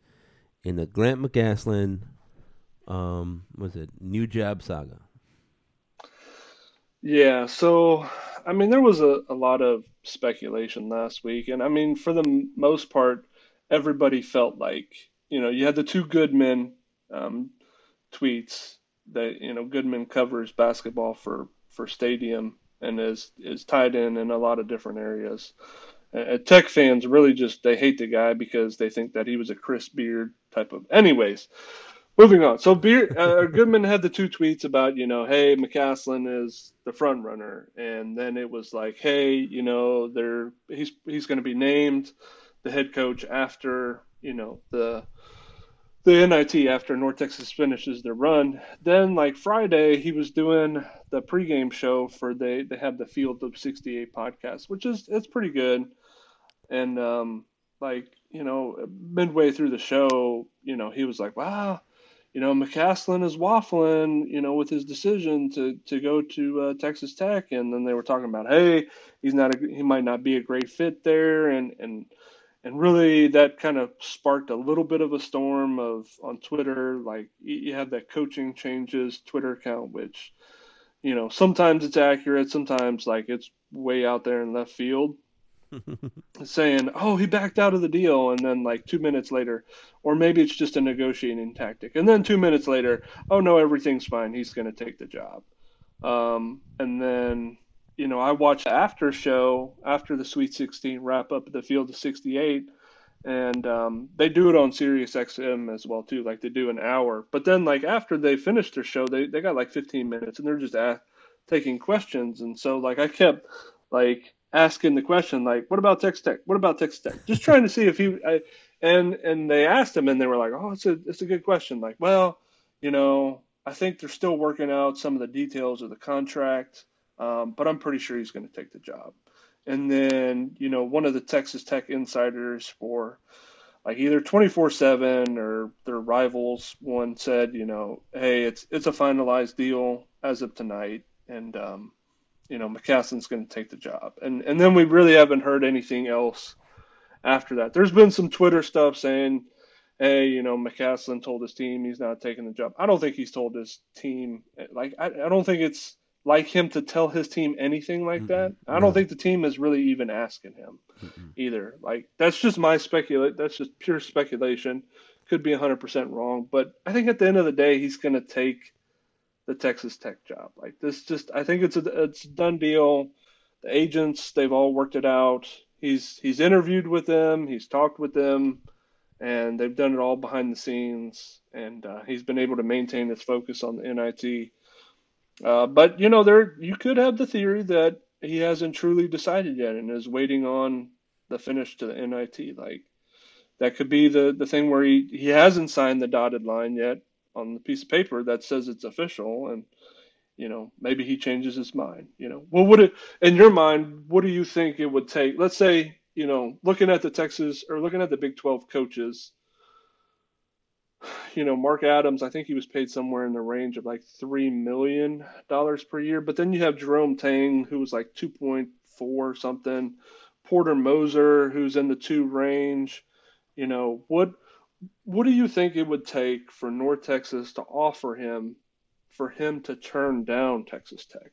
in the Grant McCasland, um, was it New Job Saga? Yeah, so I mean, there was a, a lot of speculation last week, and I mean, for the most part, everybody felt like you know you had the two Goodman um, tweets that you know Goodman covers basketball for for Stadium and is is tied in in a lot of different areas. Uh, Tech fans really just they hate the guy because they think that he was a Chris Beard type of. Anyways, moving on. So Beard, uh, Goodman had the two tweets about you know, hey, McCasland is the front runner, and then it was like, hey, you know, they're he's he's going to be named the head coach after you know the the NIT after North Texas finishes their run. Then like Friday, he was doing the pregame show for they they have the Field of 68 podcast, which is it's pretty good. And um, like you know, midway through the show, you know, he was like, "Wow, you know, McCasland is waffling, you know, with his decision to to go to uh, Texas Tech." And then they were talking about, "Hey, he's not a he might not be a great fit there," and and and really that kind of sparked a little bit of a storm of on Twitter. Like you have that coaching changes Twitter account, which you know sometimes it's accurate, sometimes like it's way out there in left field. Saying, "Oh, he backed out of the deal," and then like two minutes later, or maybe it's just a negotiating tactic, and then two minutes later, "Oh no, everything's fine. He's going to take the job," um, and then you know, I watched after show after the Sweet 16 wrap up the Field of 68, and um, they do it on Sirius XM as well too. Like they do an hour, but then like after they finish their show, they they got like 15 minutes, and they're just ask, taking questions. And so like I kept like asking the question like, "What about Texas Tech? What about Texas Tech?" Just trying to see if he. I, and and they asked him, and they were like, "Oh, it's a it's a good question." Like, well, you know, I think they're still working out some of the details of the contract. Um, but I'm pretty sure he's going to take the job. And then, you know, one of the Texas Tech insiders for like either 24/7 or their rivals one said, you know, hey, it's it's a finalized deal as of tonight, and um, you know, McCasland's going to take the job. And and then we really haven't heard anything else after that. There's been some Twitter stuff saying, hey, you know, McCaslin told his team he's not taking the job. I don't think he's told his team. Like, I, I don't think it's like him to tell his team anything like that. I don't think the team is really even asking him mm-hmm. either. Like that's just my speculate. That's just pure speculation. Could be 100% wrong, but I think at the end of the day, he's going to take the Texas Tech job. Like this, just I think it's a it's a done deal. The agents, they've all worked it out. He's he's interviewed with them. He's talked with them. And they've done it all behind the scenes, and uh, he's been able to maintain his focus on the NIT uh, but you know, there you could have the theory that he hasn't truly decided yet and is waiting on the finish to the NIT. Like that could be the the thing where he he hasn't signed the dotted line yet on the piece of paper that says it's official, and you know maybe he changes his mind. You know, what would it in your mind? What do you think it would take? Let's say you know, looking at the Texas or looking at the Big Twelve coaches you know, Mark Adams, I think he was paid somewhere in the range of like three million dollars per year. But then you have Jerome Tang, who was like two point four something. Porter Moser, who's in the two range. You know, what what do you think it would take for North Texas to offer him for him to turn down Texas Tech?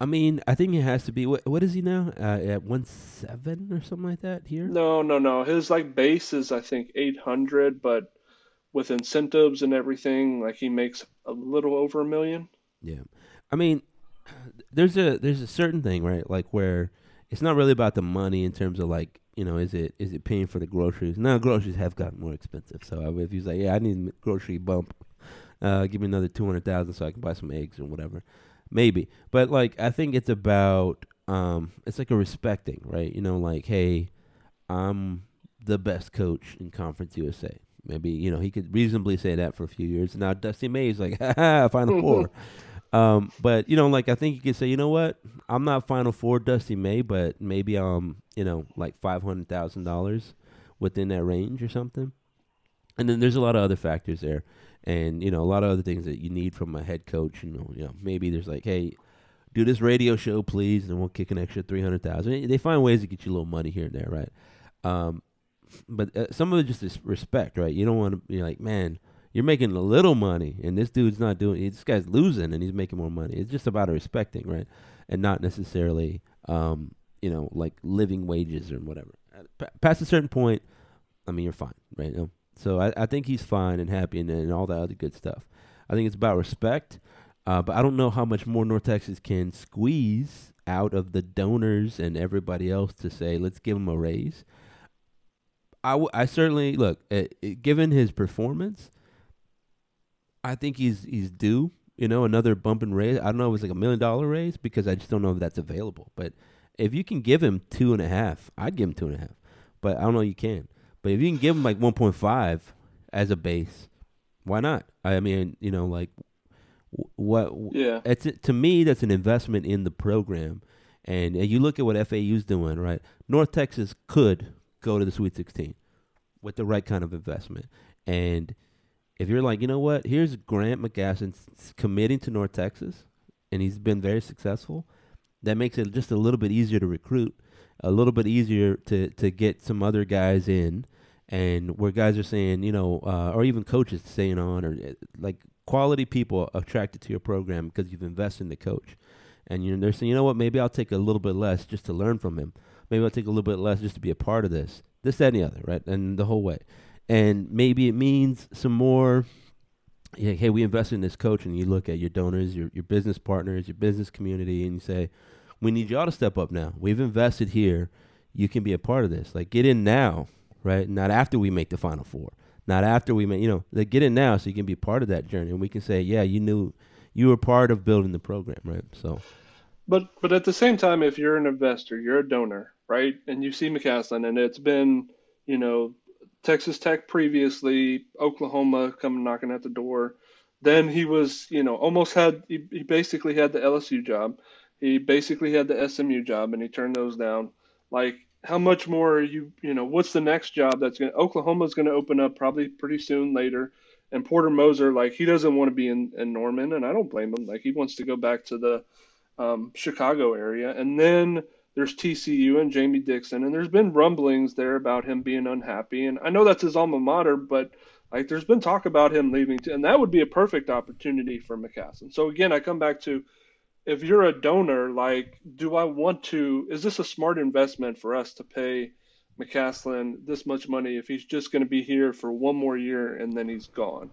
I mean, I think it has to be. What what is he now? Uh, at one seven or something like that here. No, no, no. His like base is I think eight hundred, but with incentives and everything, like he makes a little over a million. Yeah, I mean, there's a there's a certain thing right, like where it's not really about the money in terms of like you know is it is it paying for the groceries? Now groceries have gotten more expensive, so if he's like, yeah, I need a grocery bump, uh, give me another two hundred thousand so I can buy some eggs or whatever maybe. But like I think it's about um it's like a respecting, right? You know, like hey, I'm the best coach in Conference USA. Maybe you know he could reasonably say that for a few years. Now Dusty May is like, (laughs) ha ha, Final Four. (laughs) Um, but you know, like I think you could say, you know what, I'm not Final Four Dusty May, but maybe I'm, you know, like five hundred thousand dollars within that range or something. And then there's a lot of other factors there and you know a lot of other things that you need from a head coach. You know, you know maybe there's like, hey, do this radio show, please, and we'll kick an extra three hundred thousand. They find ways to get you a little money here and there, right? Um, but uh, some of it just is respect, right? You don't want to be like, man, you're making a little money, and this dude's not doing. This guy's losing, and he's making more money. It's just about respecting, right? And not necessarily, um, you know, like living wages or whatever. P- past a certain point, I mean, you're fine, right? You know? So I, I think he's fine and happy and, and all that other good stuff. I think it's about respect, uh, but I don't know how much more North Texas can squeeze out of the donors and everybody else to say, let's give him a raise. I, w- I certainly look uh, given his performance. I think he's he's due. You know, another bump and raise. I don't know if it's like a million dollar raise because I just don't know if that's available. But if you can give him two and a half, I'd give him two and a half. But I don't know you can. But if you can give him like 1.5 as a base, why not? I mean, you know, like what? Yeah. It's to me that's an investment in the program, and, and you look at what FAU's doing, right? North Texas could go to the Sweet 16 with the right kind of investment, and if you're like, you know what, here's Grant McCasland committing to North Texas, and he's been very successful. That makes it just a little bit easier to recruit, a little bit easier to to get some other guys in and where guys are saying, you know, uh, or even coaches saying on, or uh, like quality people attracted to your program because you've invested in the coach, and you know, they're saying, you know what, maybe I'll take a little bit less just to learn from him. Maybe I'll take a little bit less just to be a part of this, this, that, and the other, right, and the whole way. And maybe it means some more. Yeah, hey, we invested in this coach, and you look at your donors, your your business partners, your business community, and you say, we need y'all to step up now. We've invested here. You can be a part of this. Like, get in now right? Not after we make the Final Four. Not after we make, you know, they get in now so you can be part of that journey, and we can say, yeah, you knew, you were part of building the program, right? So, but but at the same time, if you're an investor, you're a donor, right? And you see McCasland, and it's been, you know, Texas Tech previously, Oklahoma coming knocking at the door. Then he was, you know, almost had he, he basically had the LSU job. He basically had the SMU job, and he turned those down. Like how much more are you you know what's the next job that's going to oklahoma's going to open up probably pretty soon later and porter moser like he doesn't want to be in, in norman and i don't blame him like he wants to go back to the um, chicago area and then there's tcu and jamie dixon and there's been rumblings there about him being unhappy and i know that's his alma mater but like there's been talk about him leaving too, and that would be a perfect opportunity for McCasland so again i come back to if you're a donor, like, do I want to? Is this a smart investment for us to pay McCasland this much money if he's just going to be here for one more year and then he's gone?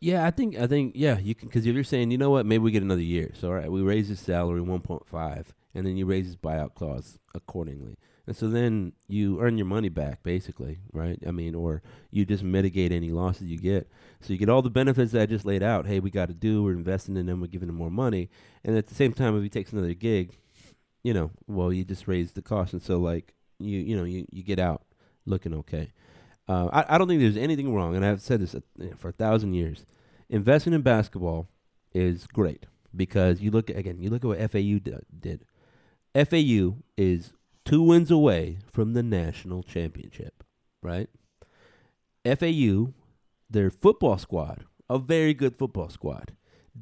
Yeah, I think I think yeah, you can because if you're saying you know what, maybe we get another year. So all right, we raise his salary 1.5, and then you raise his buyout clause accordingly. And so then you earn your money back, basically, right? I mean, or you just mitigate any losses you get. So you get all the benefits that I just laid out. Hey, we got to do. We're investing in them. We're giving them more money. And at the same time, if he takes another gig, you know, well, you just raise the cost. And so, like, you you know, you, you get out looking okay. Uh, I, I don't think there's anything wrong, and I've said this for a thousand years. Investing in basketball is great because you look again. You look at what FAU did. FAU is two wins away from the national championship, right? FAU, their football squad, a very good football squad,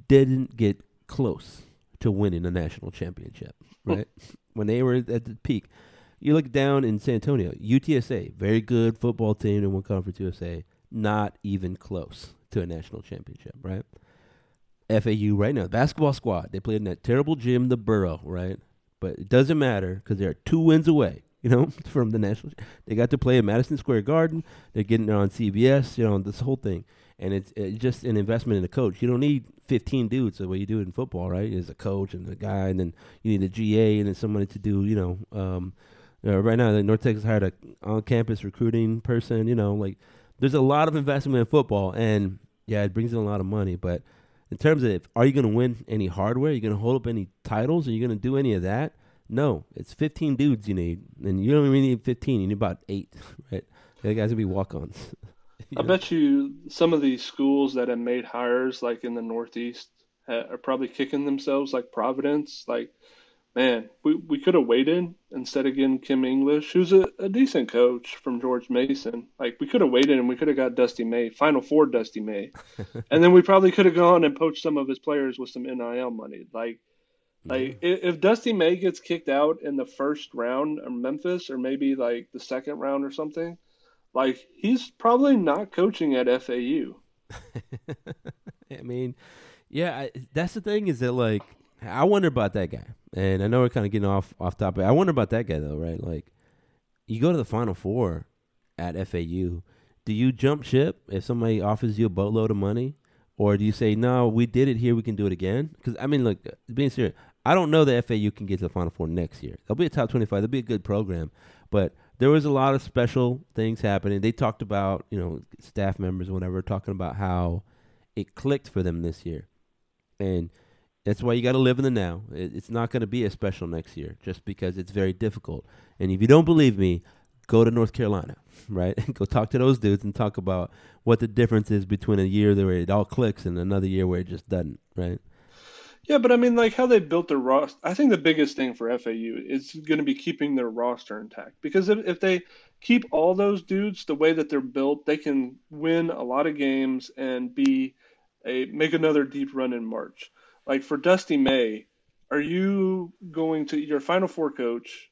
didn't get close to winning a national championship, hmm. right? when they were at the peak. You look down in San Antonio, UTSA, very good football team in one conference USA, not even close to a national championship, right? FAU right now, basketball squad. They played in that terrible gym, the Burrow, right? But it doesn't matter because they're two wins away, you know, (laughs) from the national. They got to play at Madison Square Garden. They're getting on CBS, you know, this whole thing. And it's, it's just an investment in a coach. You don't need 15 dudes the way you do it in football, right? There's a coach and a guy, and then you need a GA and then somebody to do, you know, um, uh, right now, North Texas hired a on-campus recruiting person. You know, like there's a lot of investment in football, and yeah, it brings in a lot of money. But in terms of, are you going to win any hardware? Are you going to hold up any titles? Are you going to do any of that? No, it's 15 dudes you need, and you don't even need 15. You need about eight, (laughs) right? The guys will be walk-ons. (laughs) I know? bet you some of these schools that have made hires, like in the Northeast, are probably kicking themselves, like Providence, like man, we, we could have waited instead of getting Kim English, who's a, a decent coach from George Mason. Like we could have waited and we could have got Dusty May, Final Four Dusty May, (laughs) and then we probably could have gone and poached some of his players with some NIL money. Like, like if Dusty May gets kicked out in the first round of Memphis, or maybe like the second round or something, like he's probably not coaching at FAU. (laughs) I mean, yeah, I, that's the thing is that like I wonder about that guy. And I know we're kind of getting off off topic. I wonder about that guy though, right? Like, you go to the Final Four at FAU. Do you jump ship if somebody offers you a boatload of money, or do you say no? We did it here. We can do it again. Because I mean, look, being serious, I don't know that FAU can get to the Final Four next year. They'll be a top twenty-five. They'll be a good program, but there was a lot of special things happening. They talked about you know staff members, whatever, talking about how it clicked for them this year, and that's why you got to live in the now. It's not going to be as special next year just because it's very difficult. And if you don't believe me, go to North Carolina, (laughs) right? (laughs) go talk to those dudes and talk about what the difference is between a year where it all clicks and another year where it just doesn't, right? Yeah, but I mean, like how they built their roster. I think the biggest thing for FAU is going to be keeping their roster intact because if, if they keep all those dudes the way that they're built, they can win a lot of games and be a make another deep run in March like for Dusty May, are you going to your Final Four coach?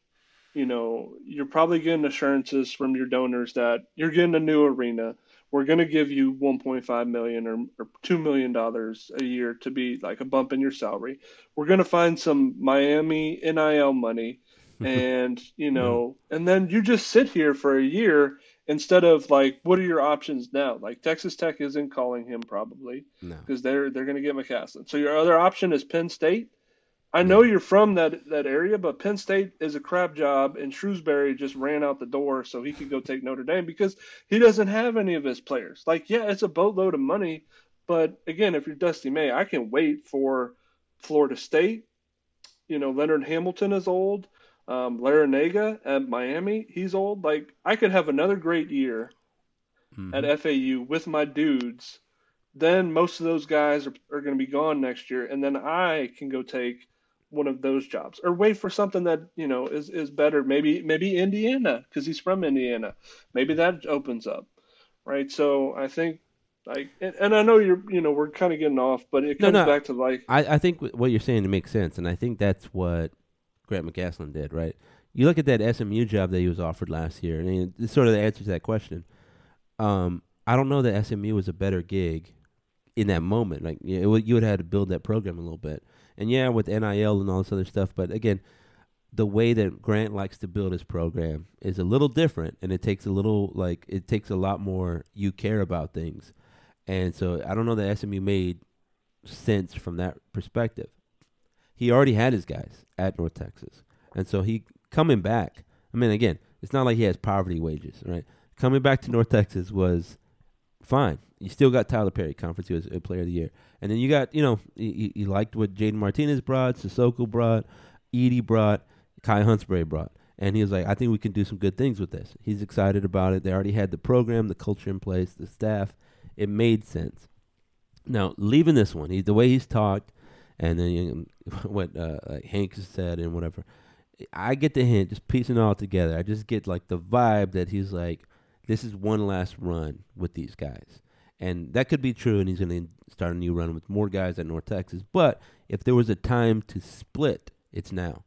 You know, you're probably getting assurances from your donors that you're getting a new arena. We're going to give you 1.5 million or, or two million dollars a year to be like a bump in your salary. We're going to find some Miami NIL money, (laughs) and you know, and then you just sit here for a year instead of like what are your options now? Like texas tech isn't calling him probably because no. they're they're going to get McCasland. So your other option is penn state. I know you're from that that area but penn state is a crap job and Shrewsberry just ran out the door so he could go take notre dame because he doesn't have any of his players. Like yeah it's a boatload of money but again if you're dusty may i can wait for florida state. You know leonard hamilton is old um, Larrañaga at Miami, he's old. Like I could have another great year mm-hmm. at FAU with my dudes. Then most of those guys are, are going to be gone next year, and then I can go take one of those jobs or wait for something that you know is is better. Maybe maybe Indiana because he's from Indiana. Maybe that opens up, right? So I think like and, and, I know you're you know we're kind of getting off, but it comes no, no. back to like I, I think what you're saying makes sense, and I think that's what Grant McCasland did, right? You look at that SMU job that he was offered last year, and it's sort of the answer to that question. Um, I don't know that SMU was a better gig in that moment. Like you, you would have had to build that program a little bit, and yeah, with NIL and all this other stuff. But again, the way that Grant likes to build his program is a little different, and it takes a little like it takes a lot more. You care about things, and so I don't know that SMU made sense from that perspective he already had his guys at North Texas, and so he coming back. I mean, again, it's not like he has poverty wages, right? Coming back to North Texas was fine. You still got Tylor Perry, conference he was a player of the year, and then you got you know you, you liked what Jayden Martinez brought, Sissoko brought, Edey brought, Kai Huntsberry brought. And he was like, I think we can do some good things with this. He's excited about it. They already had the program, the culture in place, the staff. It made sense. Now, leaving this one, he, the way he's talked, and then (laughs) what uh, like Hank said and whatever. I get the hint, just piecing it all together. I just get like the vibe that he's like, this is one last run with these guys, and that could be true. And he's going to start a new run with more guys at North Texas. But if there was a time to split, it's now.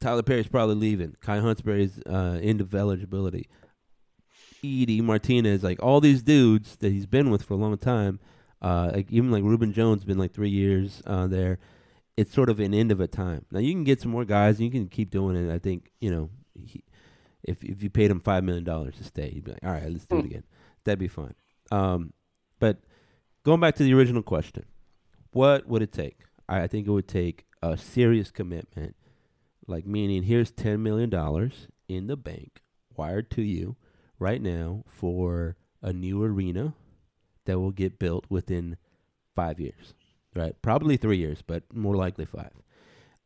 Tylor Perry's probably leaving. Kai Huntsberry's uh, end of eligibility. Edey Martinez, like all these dudes that he's been with for a long time, Uh, like even like Rubin Jones been like three years uh, there. It's sort of an end of a time. Now you can get some more guys. And you can keep doing it. I think you know, he, if if you paid him five million dollars to stay, he'd be like, all right, let's do it again. That'd be fine. Um, but going back to the original question, what would it take? I, I think it would take a serious commitment, like meaning here's ten million dollars in the bank wired to you right now for a new arena that will get built within five years, right? Probably three years, but more likely five.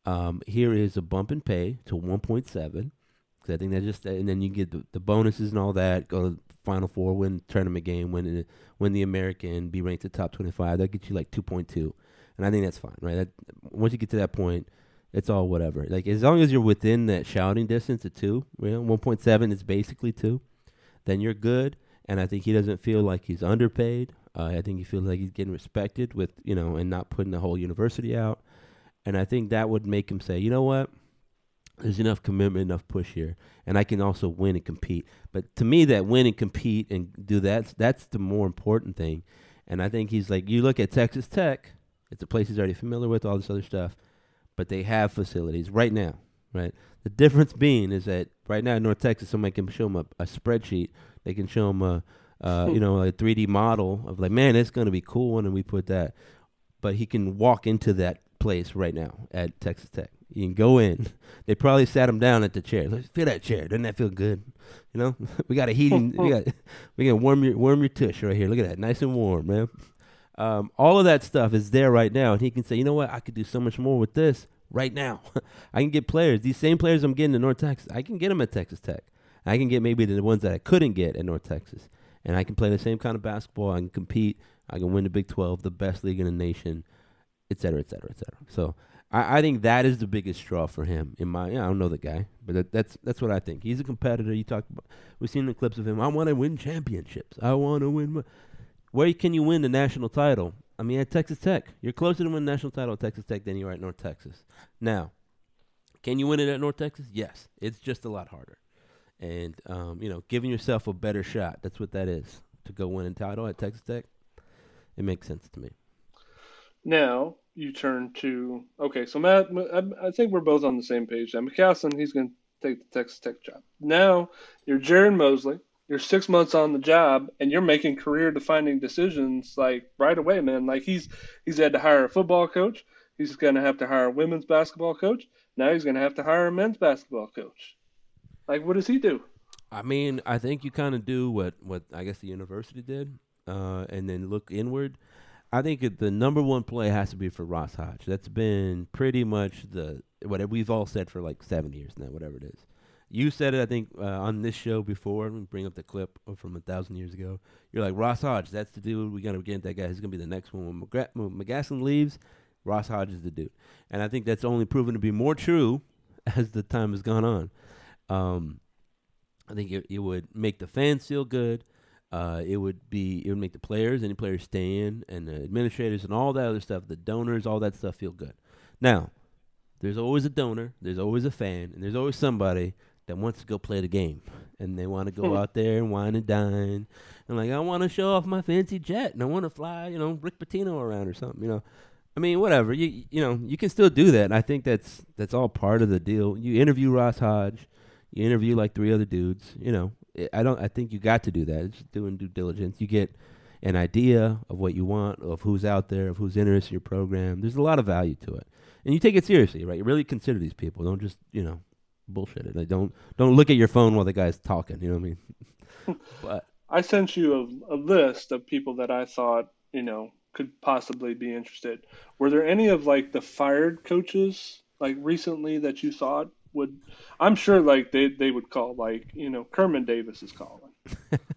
Um, here is a bump in pay to 1.7. because I think that just and then you get the, the bonuses and all that. Go to Final Four, win tournament game, win win the American, be ranked the top 25. That gets you like 2.2, and I think that's fine, right? That, once you get to that point, it's all whatever. Like as long as you're within that shouting distance of two, you know, 1.7 is basically two, then you're good. And I think he doesn't feel like he's underpaid. Uh, I think he feels like he's getting respected with you know, and not putting the whole university out. And I think that would make him say, you know what, there's enough commitment, enough push here, and I can also win and compete. But to me, that win and compete and do that, that's the more important thing. And I think he's like, you look at Texas Tech, it's a place he's already familiar with, all this other stuff but they have facilities right now, right? The difference being is that right now in North Texas, somebody can show them a, a spreadsheet. They can show them a, uh, (laughs) you know, a 3D model of like, man, it's going to be cool, and then we put that. But he can walk into that place right now at Texas Tech. You can go in. (laughs) They probably sat him down at the chair. Let's feel that chair. Doesn't that feel good? You know, (laughs) we got a heating. we got we can warm your warm your tush right here. Look at that, nice and warm, man. Um, all of that stuff is there right now, and he can say, you know what, I could do so much more with this right now. I can get players. These same players I'm getting in North Texas, I can get them at Texas Tech. I can get maybe the ones that I couldn't get at North Texas, and I can play the same kind of basketball. I can compete. I can win the Big 12, the best league in the nation, et cetera, et cetera, et cetera. So I, I think that is the biggest straw for him. In my, I don't know the guy, but that, that's that's what I think. He's a competitor. You talk about. We've seen the clips of him. I want to win championships. I want to win. Where can you win the national title? I mean, at Texas Tech, you're closer to win the national title at Texas Tech than you are at North Texas. Now, can you win it at North Texas? Yes, it's just a lot harder, and um, you know, giving yourself a better shot. That's what that is to go win a title at Texas Tech. It makes sense to me. Now you turn to okay, so Matt, I think we're both on the same page. Now McCasland, he's going to take the Texas Tech job. Now you're Jared Mosley you're six months on the job and you're making career defining decisions like right away, man. Like he's he's had to hire a football coach. He's going to have to hire a women's basketball coach. Now he's going to have to hire a men's basketball coach. Like, what does he do? I mean, I think you kind of do what what I guess the university did, uh, and then look inward. I think the number one play has to be for Ross Hodge. That's been pretty much the whatever we've all said for like seven years now, whatever it is. You said it, I think, uh, on this show before. We bring up the clip from a thousand years ago. You're like Ross Hodge. That's the dude. We're gonna get that guy. He's gonna be the next one. When, McGra- when McCasland leaves, Ross Hodge is the dude. And I think that's only proven to be more true (laughs) as the time has gone on. Um, I think it, it would make the fans feel good. Uh, it would be it would make the players, any players staying, and the administrators and all that other stuff, the donors, all that stuff feel good. Now, there's always a donor, there's always a fan, and there's always somebody that wants to go play the game. And they want to go hmm. out there and wine and dine. And like I want to show off my fancy jet and I want to fly you know Rick Pitino around or something you know. I mean whatever. You you know you can still do that. And I think that's that's all part of the deal. You interview Ross Hodge you interview like three other dudes you know I don't I think you got to do that it's doing due diligence you get an idea of what you want of who's out there of who's interested in your program there's a lot of value to it and you take it seriously right you really consider these people don't just you know bullshit it. Like don't don't look at your phone while the guy's talking. You know what I mean? (laughs) but I sent you a, a list of people that I thought you know could possibly be interested. Were there any of like the fired coaches like recently that you thought would? I'm sure like they they would call like you know Kermit Davis is calling.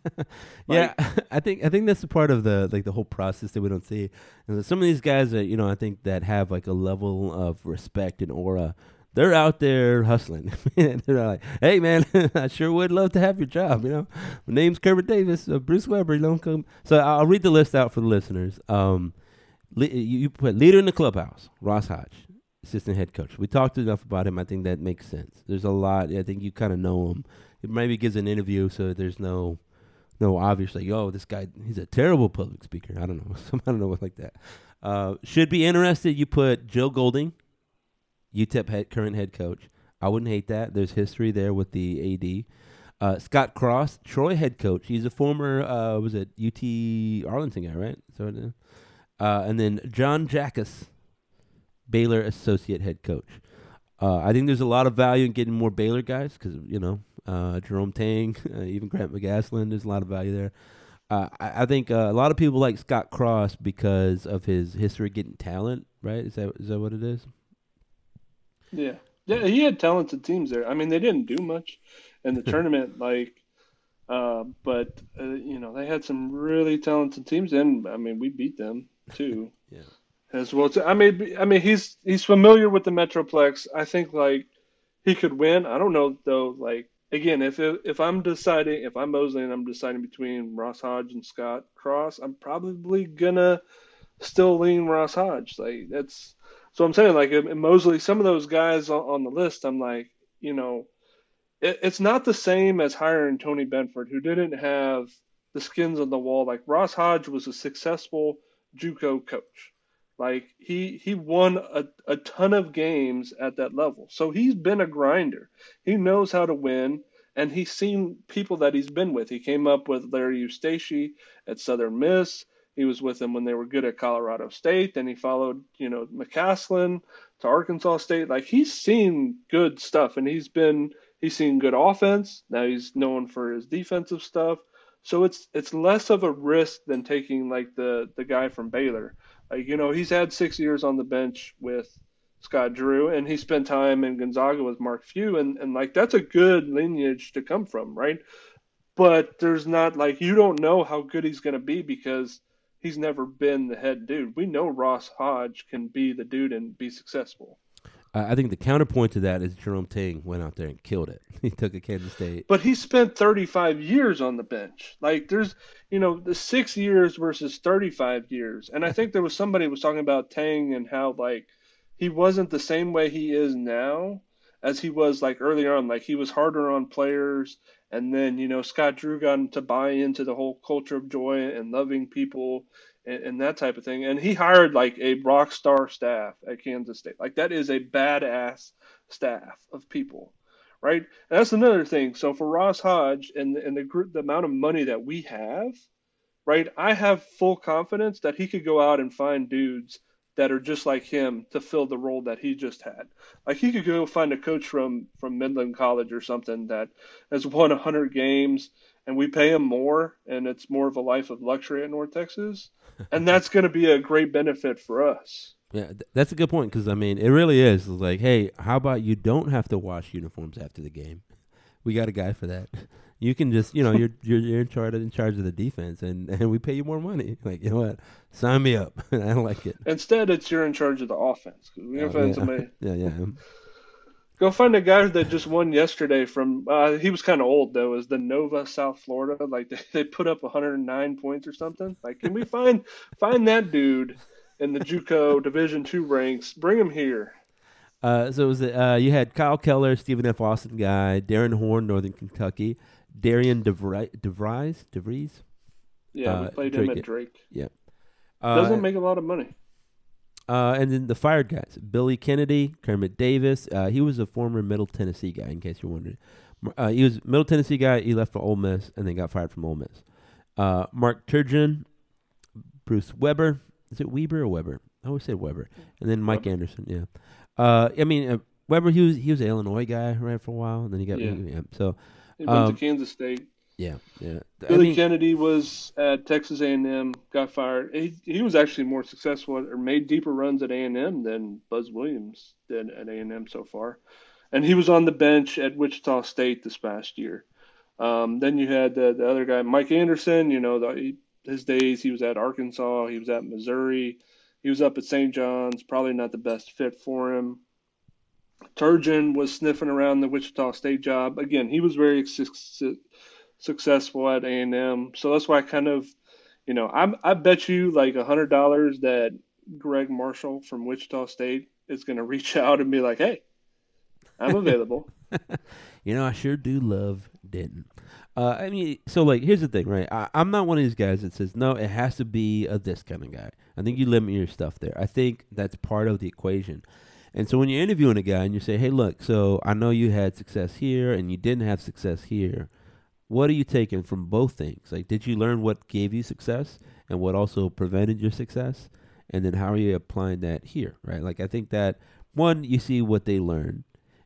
(laughs) yeah, (laughs) I think I think that's the part of the like the whole process that we don't see. And some of these guys that you know I think that have like a level of respect and aura they're out there hustling. (laughs) they're like, "Hey, man, I sure would love to have your job." You know, my name's Kermit Davis, uh, Bruce Weber. You don't come. So I'll read the list out for the listeners. Um, you, you put leader in the clubhouse, Ross Hodge, assistant head coach. We talked enough about him. I think that makes sense. There's a lot. I think you kind of know him. It maybe gives an interview, so there's no no obviously, oh, this guy, he's a terrible public speaker. I don't know. (laughs) I don't know what like that. Uh, should be interested. You put Joe Golding, UTEP head, current head coach. I wouldn't hate that. There's history there with the AD. Uh, Scott Cross, Troy head coach. He's a former, uh, was it UT Arlington guy, right? So, uh, and then John Jakus, Baylor associate head coach. Uh, I think there's a lot of value in getting more Baylor guys because you know uh, Jerome Tang, (laughs) uh, even Grant McCasland. There's a lot of value there. Uh, I, I, think uh, a lot of people like Scott Cross because of his history getting talent. Right? Is that is that what it is? Yeah, yeah. He had talented teams there. I mean, they didn't do much in the (laughs) tournament, like, uh, but you know they had some really talented teams, and I mean we beat them too. (laughs) yeah as well. I mean, I mean, he's he's familiar with the Metroplex. I think like he could win. I don't know though. Like again, if if I'm deciding, if I'm Mosley and I'm deciding between Ross Hodge and Scott Cross, I'm probably gonna still lean Ross Hodge. Like that's so I'm saying like Mosley, some of those guys on, the list, I'm like, you know, it, it's not the same as hiring Tony Benford, who didn't have the skins on the wall. Like Ross Hodge was a successful JUCO coach like he he won a, a ton of games at that level. So he's been a grinder. He knows how to win and he's seen people that he's been with. He came up with Larry Eustachy at Southern Miss. He was with them when they were good at Colorado State. Then he followed, you know, McCasland to Arkansas State. Like he's seen good stuff and he's been he's seen good offense. Now he's known for his defensive stuff. So it's it's less of a risk than taking like the the guy from Baylor like, you know, he's had six years on the bench with Scott Drew, and he spent time in Gonzaga with Mark Few, and, and like that's a good lineage to come from, right? But there's not like you don't know how good he's going to be because he's never been the head dude. We know Ross Hodge can be the dude and be successful. I think the counterpoint to that is Jerome Tang went out there and killed it. (laughs) He took a Kansas State. But he spent 35 years on the bench. Like there's, you know, the six years versus 35 years. And I think there was somebody was talking about Tang and how like he wasn't the same way he is now as he was like earlier on. Like he was harder on players. And then, you know, Scott Drew got him to buy into the whole culture of joy and loving people and, and, that type of thing. And he hired like a rock star staff at Kansas State. Like that is a badass staff of people, right? And that's another thing. So for Ross Hodge and and the group, the amount of money that we have, right? I have full confidence that he could go out and find dudes that are just like him to fill the role that he just had. Like he could go find a coach from from Midland College or something that has won 100 games and we pay him more and it's more of a life of luxury at North Texas and that's going to be a great benefit for us. Yeah, th- that's a good point because I mean, it really is it's like, hey, how about you don't have to wash uniforms after the game? We got a guy for that. (laughs) You can just, you know, you're (laughs) you're, you're in charge of, in charge of the defense, and and we pay you more money. (laughs) Like, you know what? Sign me up. I like it. Instead, it's you're in charge of the offense. We oh, yeah. somebody. yeah, yeah. Go find a guy that just won yesterday from. Uh, he was kind of old though. Is the Nova South Florida? Like they, they put up 109 points or something. Like, can we find (laughs) find that dude in the JUCO Division two ranks? Bring him here. Uh, so it was uh, you had Kyle Keller, Stephen F. Austin guy, Darrin Horn, Northern Kentucky, Darian DeVries, DeVries, DeVries. Yeah, uh, we played Drake, him at Drake. Yeah, doesn't uh, make a lot of money. Uh, and then the fired guys: Billy Kennedy, Kermit Davis. Uh, he was a former Middle Tennessee guy, in case you're wondering. Uh, he was Middle Tennessee guy. He left for Ole Miss and then got fired from Ole Miss. Uh, Mark Turgeon, Bruce Weber. Is it Weber or Weber? I always said Weber. And then Mike Weber. Anderson. Yeah. Uh, I mean uh, Weber. He was he was an Illinois guy right for a while, and then he got yeah. yeah so. He went um, to Kansas State. Yeah, yeah. Billy I mean, Kennedy was at Texas A&M, got fired. He he was actually more successful or made deeper runs at A&M than Buzz Williams did at A&M so far, and he was on the bench at Wichita State this past year. Um, then you had the, the other guy, Mike Anderson. You know, the, his days he was at Arkansas, he was at Missouri, he was up at St. John's. Probably not the best fit for him. Turgeon was sniffing around the Wichita State job. Again, he was very successful at A and M. So that's why I kind of, you know, I I bet you like a hundred dollars that Gregg Marshall from Wichita State is going to reach out and be like, "Hey, I'm available." (laughs) You know, I sure do love Denton. Uh, I mean, so like, here's the thing, right? I, I'm not one of these guys that says no, it has to be a this kind of guy. I think you limit your stuff there. I think that's part of the equation. And so when you're interviewing a guy and you say, "Hey, look, so I know you had success here and you didn't have success here. What are you taking from both things? Like, did you learn what gave you success and what also prevented your success? And then how are you applying that here, right? Like, I think that one, you see what they learn,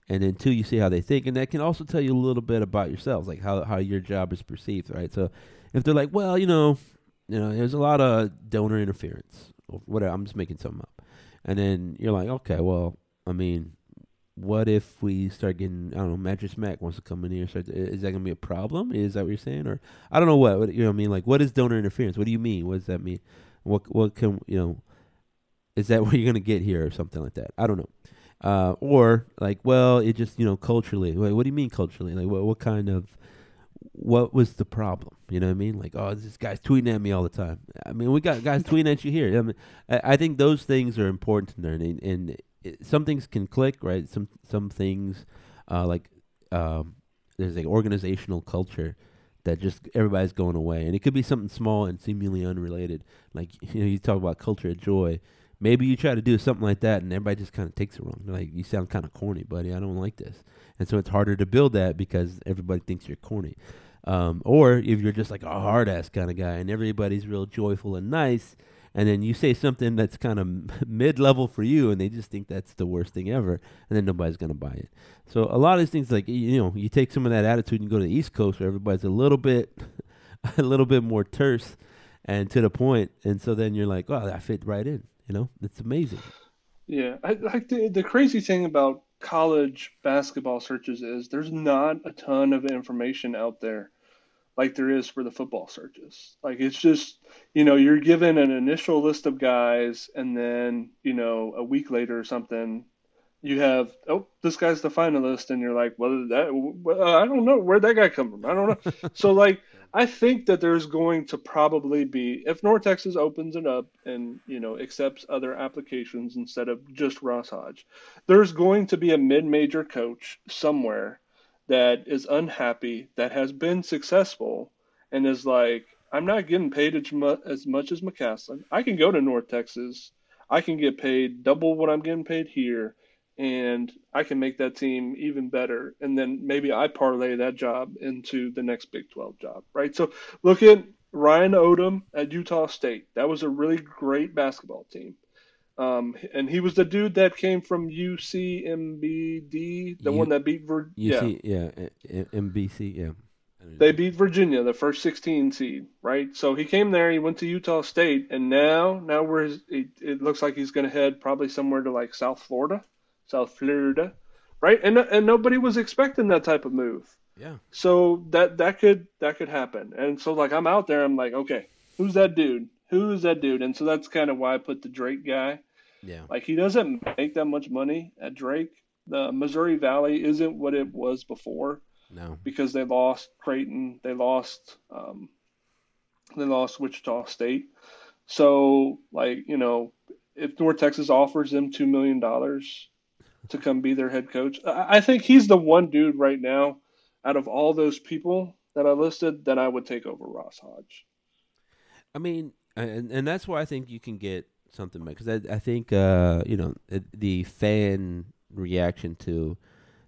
and then two, you see how they think, and that can also tell you a little bit about yourselves, like how how your job is perceived, right? So, if they're like, well, you know, you know, there's a lot of donor interference, or whatever. I'm just making something up, and then you're like, okay, well, I mean, what if we start getting I don't know Mattress Mac wants to come in here? Start to, is that gonna be a problem? Is that what you're saying, or I don't know what, what you know? What I mean, like, what is donor interference? What do you mean? What does that mean? What what can you know? Is that (laughs) what you're gonna get here or something like that? I don't know. Uh, or like, well, it just you know culturally. Wait, what do you mean culturally? Like, what what kind of what was the problem? You know what I mean? Like, oh, this guy's tweeting at me all the time. I mean, we got guys tweeting at you here. I mean, I, I think those things are important to learn, and, and it, some things can click, right? Some some things, uh, like um, there's like organizational culture that just everybody's going away, and it could be something small and seemingly unrelated. Like (laughs) you know, you talk about culture of joy. Maybe you try to do something like that, and everybody just kind of takes it wrong. Like, you sound kind of corny, buddy. I don't like this, and so it's harder to build that because everybody thinks you're corny. Um, or if you're just like a hard ass kind of guy, and everybody's real joyful and nice, and then you say something that's kind of (laughs) mid level for you, and they just think that's the worst thing ever, and then nobody's gonna buy it. So a lot of these things, like you know, you take some of that attitude and go to the East Coast where everybody's a little bit, (laughs) a little bit more terse and to the point, and so then you're like, oh, I fit right in. You know, it's amazing. Yeah, I, like the the crazy thing about college basketball searches is there's not a ton of information out there like there is for the football searches. Like it's just, you know, you're given an initial list of guys, and then, you know, a week later or something, you have, oh, this guy's the finalist, and you're like, well, that, well, uh, I don't know where'd that guy come from. I don't know. (laughs) so like, I think that there's going to probably be if North Texas opens it up and you know accepts other applications instead of just Ross Hodge, there's going to be a mid-major coach somewhere that is unhappy, that has been successful, and is like, I'm not getting paid as much as McCasland I can go to North Texas. I can get paid double what I'm getting paid here, and I can make that team even better. And then maybe I parlay that job into the next Big 12 job, right? So look at Ryan Odom at Utah State. That was a really great basketball team. Um, and he was the dude that came from UCMBD, the U- one that beat Vir- UC, yeah, yeah, MBC, yeah. They beat Virginia, the first 16 seed, right? So he came there, he went to Utah State, and now, now we're it, it looks like he's going to head probably somewhere to like South Florida, South Florida, right? And and nobody was expecting that type of move. Yeah. So that that could that could happen, and so like I'm out there, I'm like, okay, who's that dude? Who is that dude? And so that's kind of why I put the Drake guy. Yeah. Like he doesn't make that much money at Drake. The Missouri Valley isn't what it was before. No. Because they lost Creighton, they lost um, they lost Wichita State. So like, you know, if North Texas offers them two million dollars to come be their head coach, I think he's the one dude right now out of all those people that I listed that I would take over Ross Hodge. I mean, and and that's why I think you can get something because I I think uh you know the fan reaction to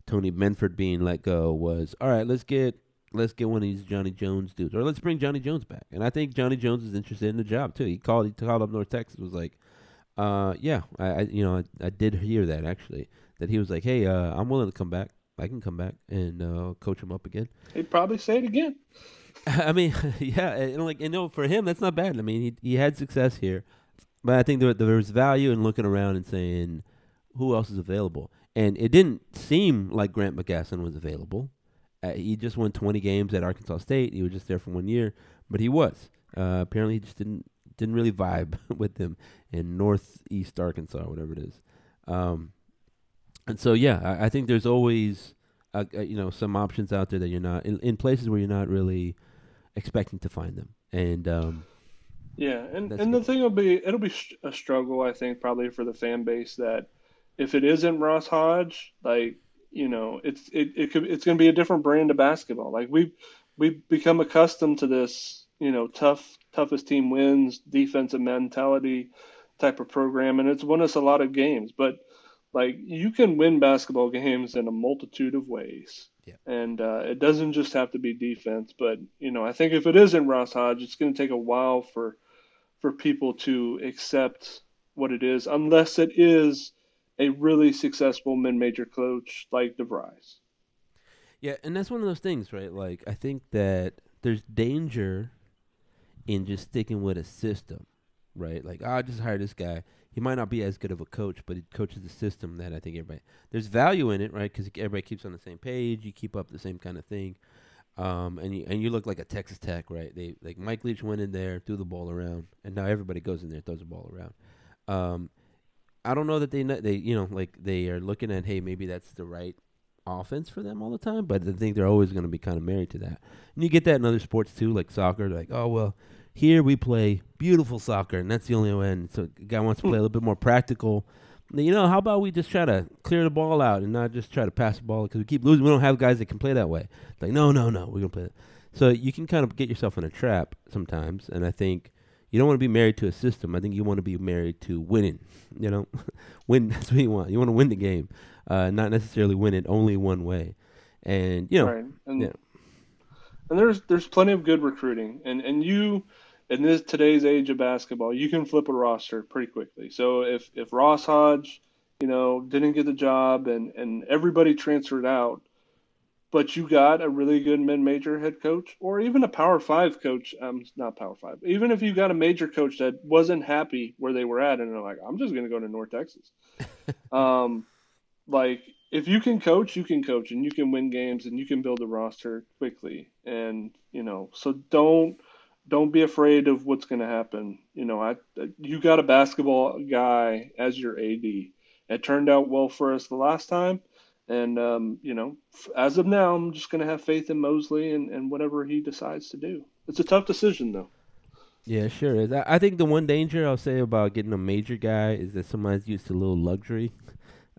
Tony Benford being let go was all right. Let's get let's get one of these Johnny Jones dudes, or let's bring Johnny Jones back. And I think Johnny Jones is interested in the job too. He called he called up North Texas was like, uh yeah, I, I you know I, I did hear that actually that he was like, hey, uh, I'm willing to come back. I can come back and uh, coach him up again. He'd probably say it again. (laughs) I mean, (laughs) yeah, and like you know, for him, that's not bad. I mean, he he had success here, but I think there there was value in looking around and saying, who else is available? And it didn't seem like Grant McCasland was available. Uh, he just won 20 games at Arkansas State. He was just there for one year, but he was. Uh, apparently, he just didn't didn't really vibe (laughs) with them in Northeast Arkansas, whatever it is. Um, and so, yeah, I, I think there's always, uh, uh, you know, some options out there that you're not in, in places where you're not really expecting to find them. And um, yeah, and and the thing will be it'll be a struggle, I think, probably for the fan base that if it isn't Ross Hodge, like you know, it's it, it could it's going to be a different brand of basketball. Like we we've become accustomed to this, you know, tough toughest team wins, defensive mentality type of program, and it's won us a lot of games. But like you can win basketball games in a multitude of ways. Yeah. And uh, it doesn't just have to be defense, but you know, I think if it isn't Ross Hodge, it's going to take a while for for people to accept what it is, unless it is a really successful mid-major coach like DeVries. Yeah, and that's one of those things, right? Like I think that there's danger in just sticking with a system, right? Like oh, I just hired this guy. He might not be as good of a coach, but he coaches the system that I think everybody there's value in it, right? Because everybody keeps on the same page. You keep up the same kind of thing, um, and you and you look like a Texas Tech, right? They like Mike Leach went in there, threw the ball around, and now everybody goes in there, throws the ball around. Um, I don't know that they they you know like they are looking at hey maybe that's the right offense for them all the time, but I think they're always going to be kind of married to that. And you get that in other sports too, like soccer. Like oh well, here we play beautiful soccer, and that's the only way. And so guy wants to play a little bit more practical. You know, how about we just try to clear the ball out and not just try to pass the ball because we keep losing. We don't have guys that can play that way. like no, no, no, we're gonna play. That. So you can kind of get yourself in a trap sometimes, and I think you don't want to be married to a system. I think you want to be married to winning. You know, (laughs) win. That's what you want. You want to win the game, uh, not necessarily win it only one way. And you know, right. and, yeah. and there's there's plenty of good recruiting, and and you in this today's age of basketball, you can flip a roster pretty quickly. So if if Ross Hodge, you know, didn't get the job and and everybody transferred out, but you got a really good mid-major head coach or even a power five coach um not power five even if you got a major coach that wasn't happy where they were at and they're like i'm just going to go to north texas (laughs) um like if you can coach you can coach and you can win games and you can build a roster quickly and you know so don't don't be afraid of what's going to happen you know i you got a basketball guy as your ad it turned out well for us the last time and um, you know, as of now, I'm just going to have faith in Mosley and, and whatever he decides to do. It's a tough decision, though. Yeah, sure is. I, think the one danger I'll say about getting a major guy is that somebody's used to a little luxury.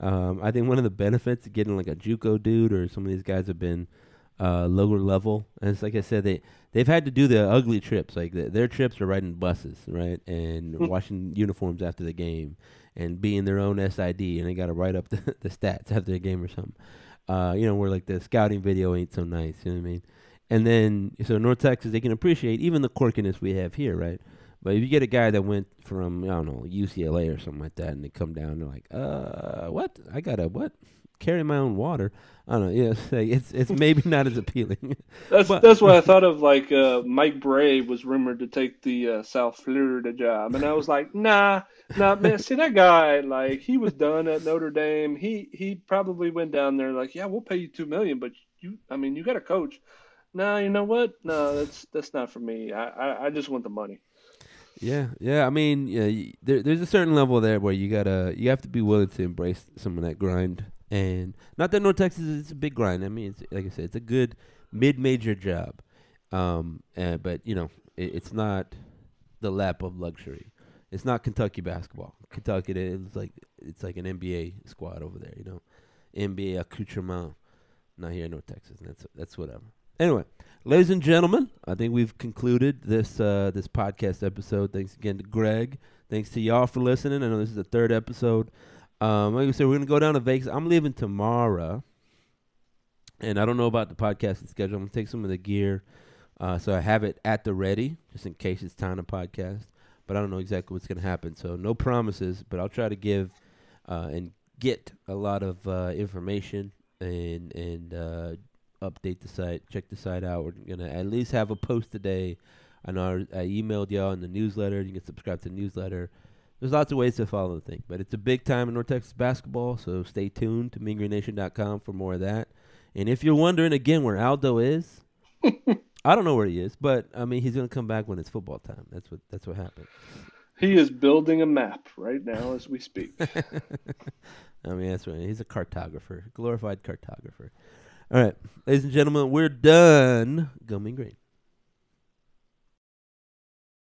Um, I think one of the benefits of getting like a JUCO dude or some of these guys have been uh, lower level, and it's like I said, they they've had to do the ugly trips. Like the, their trips are riding buses, right, and Hmm. washing uniforms after the game, and being their own SID, and they got to write up (laughs) the, the stats after the game or something. Uh, you know, where like the scouting video ain't so nice. You know what I mean? And then so North Texas, they can appreciate even the quirkiness we have here, right? But if you get a guy that went from I don't know UCLA or something like that, and they come down, they're like, uh, what? I gotta what? Carry my own water. I don't know. Yeah, it's (laughs) like, it's, it's maybe not as appealing. (laughs) That's But- that's what I thought of. Like uh, Mike Brey was rumored to take the uh, South Florida job, and I was like, nah, nah, man. See that guy? Like he was done at Notre Dame. He he probably went down there like, yeah, we'll pay you two million, but you, I mean, you got a coach. Nah, you know what? No, that's that's not for me. I I, I just want the money. Yeah, yeah. I mean, yeah, there, there's a certain level there where you gotta, you have to be willing to embrace some of that grind. And not that North Texas is a big grind. I mean, it's like I said, it's a good mid-major job. Um, and, but you know, it, it's not the lap of luxury. It's not Kentucky basketball. Kentucky is like it's like an NBA squad over there. You know, NBA accoutrement. Not here in North Texas. And that's that's whatever. Anyway, ladies and gentlemen, I think we've concluded this uh, this podcast episode. Thanks again to Greg. Thanks to y'all for listening. I know this is the third episode. Um, like I said, we're gonna go down to Vegas. I'm leaving tomorrow, and I don't know about the podcasting schedule. I'm gonna take some of the gear, uh, so I have it at the ready just in case it's time to podcast. But I don't know exactly what's gonna happen, so no promises. But I'll try to give uh, and get a lot of uh, information and and uh, update the site, check the site out. We're gonna at least have a post today. I know I, I emailed y'all in the newsletter. You can subscribe to the newsletter. There's lots of ways to follow the thing, but it's a big time in North Texas basketball. So stay tuned to MeanGreenNation.com for more of that. And if you're wondering again where Aldo is, (laughs) I don't know where he is, but I mean he's gonna come back when it's football time. That's what that's what happens. He is building a map right now as we speak. (laughs) I mean, that's right. He's a cartographer, glorified cartographer. All right, ladies and gentlemen, we're done. Go Mean Green.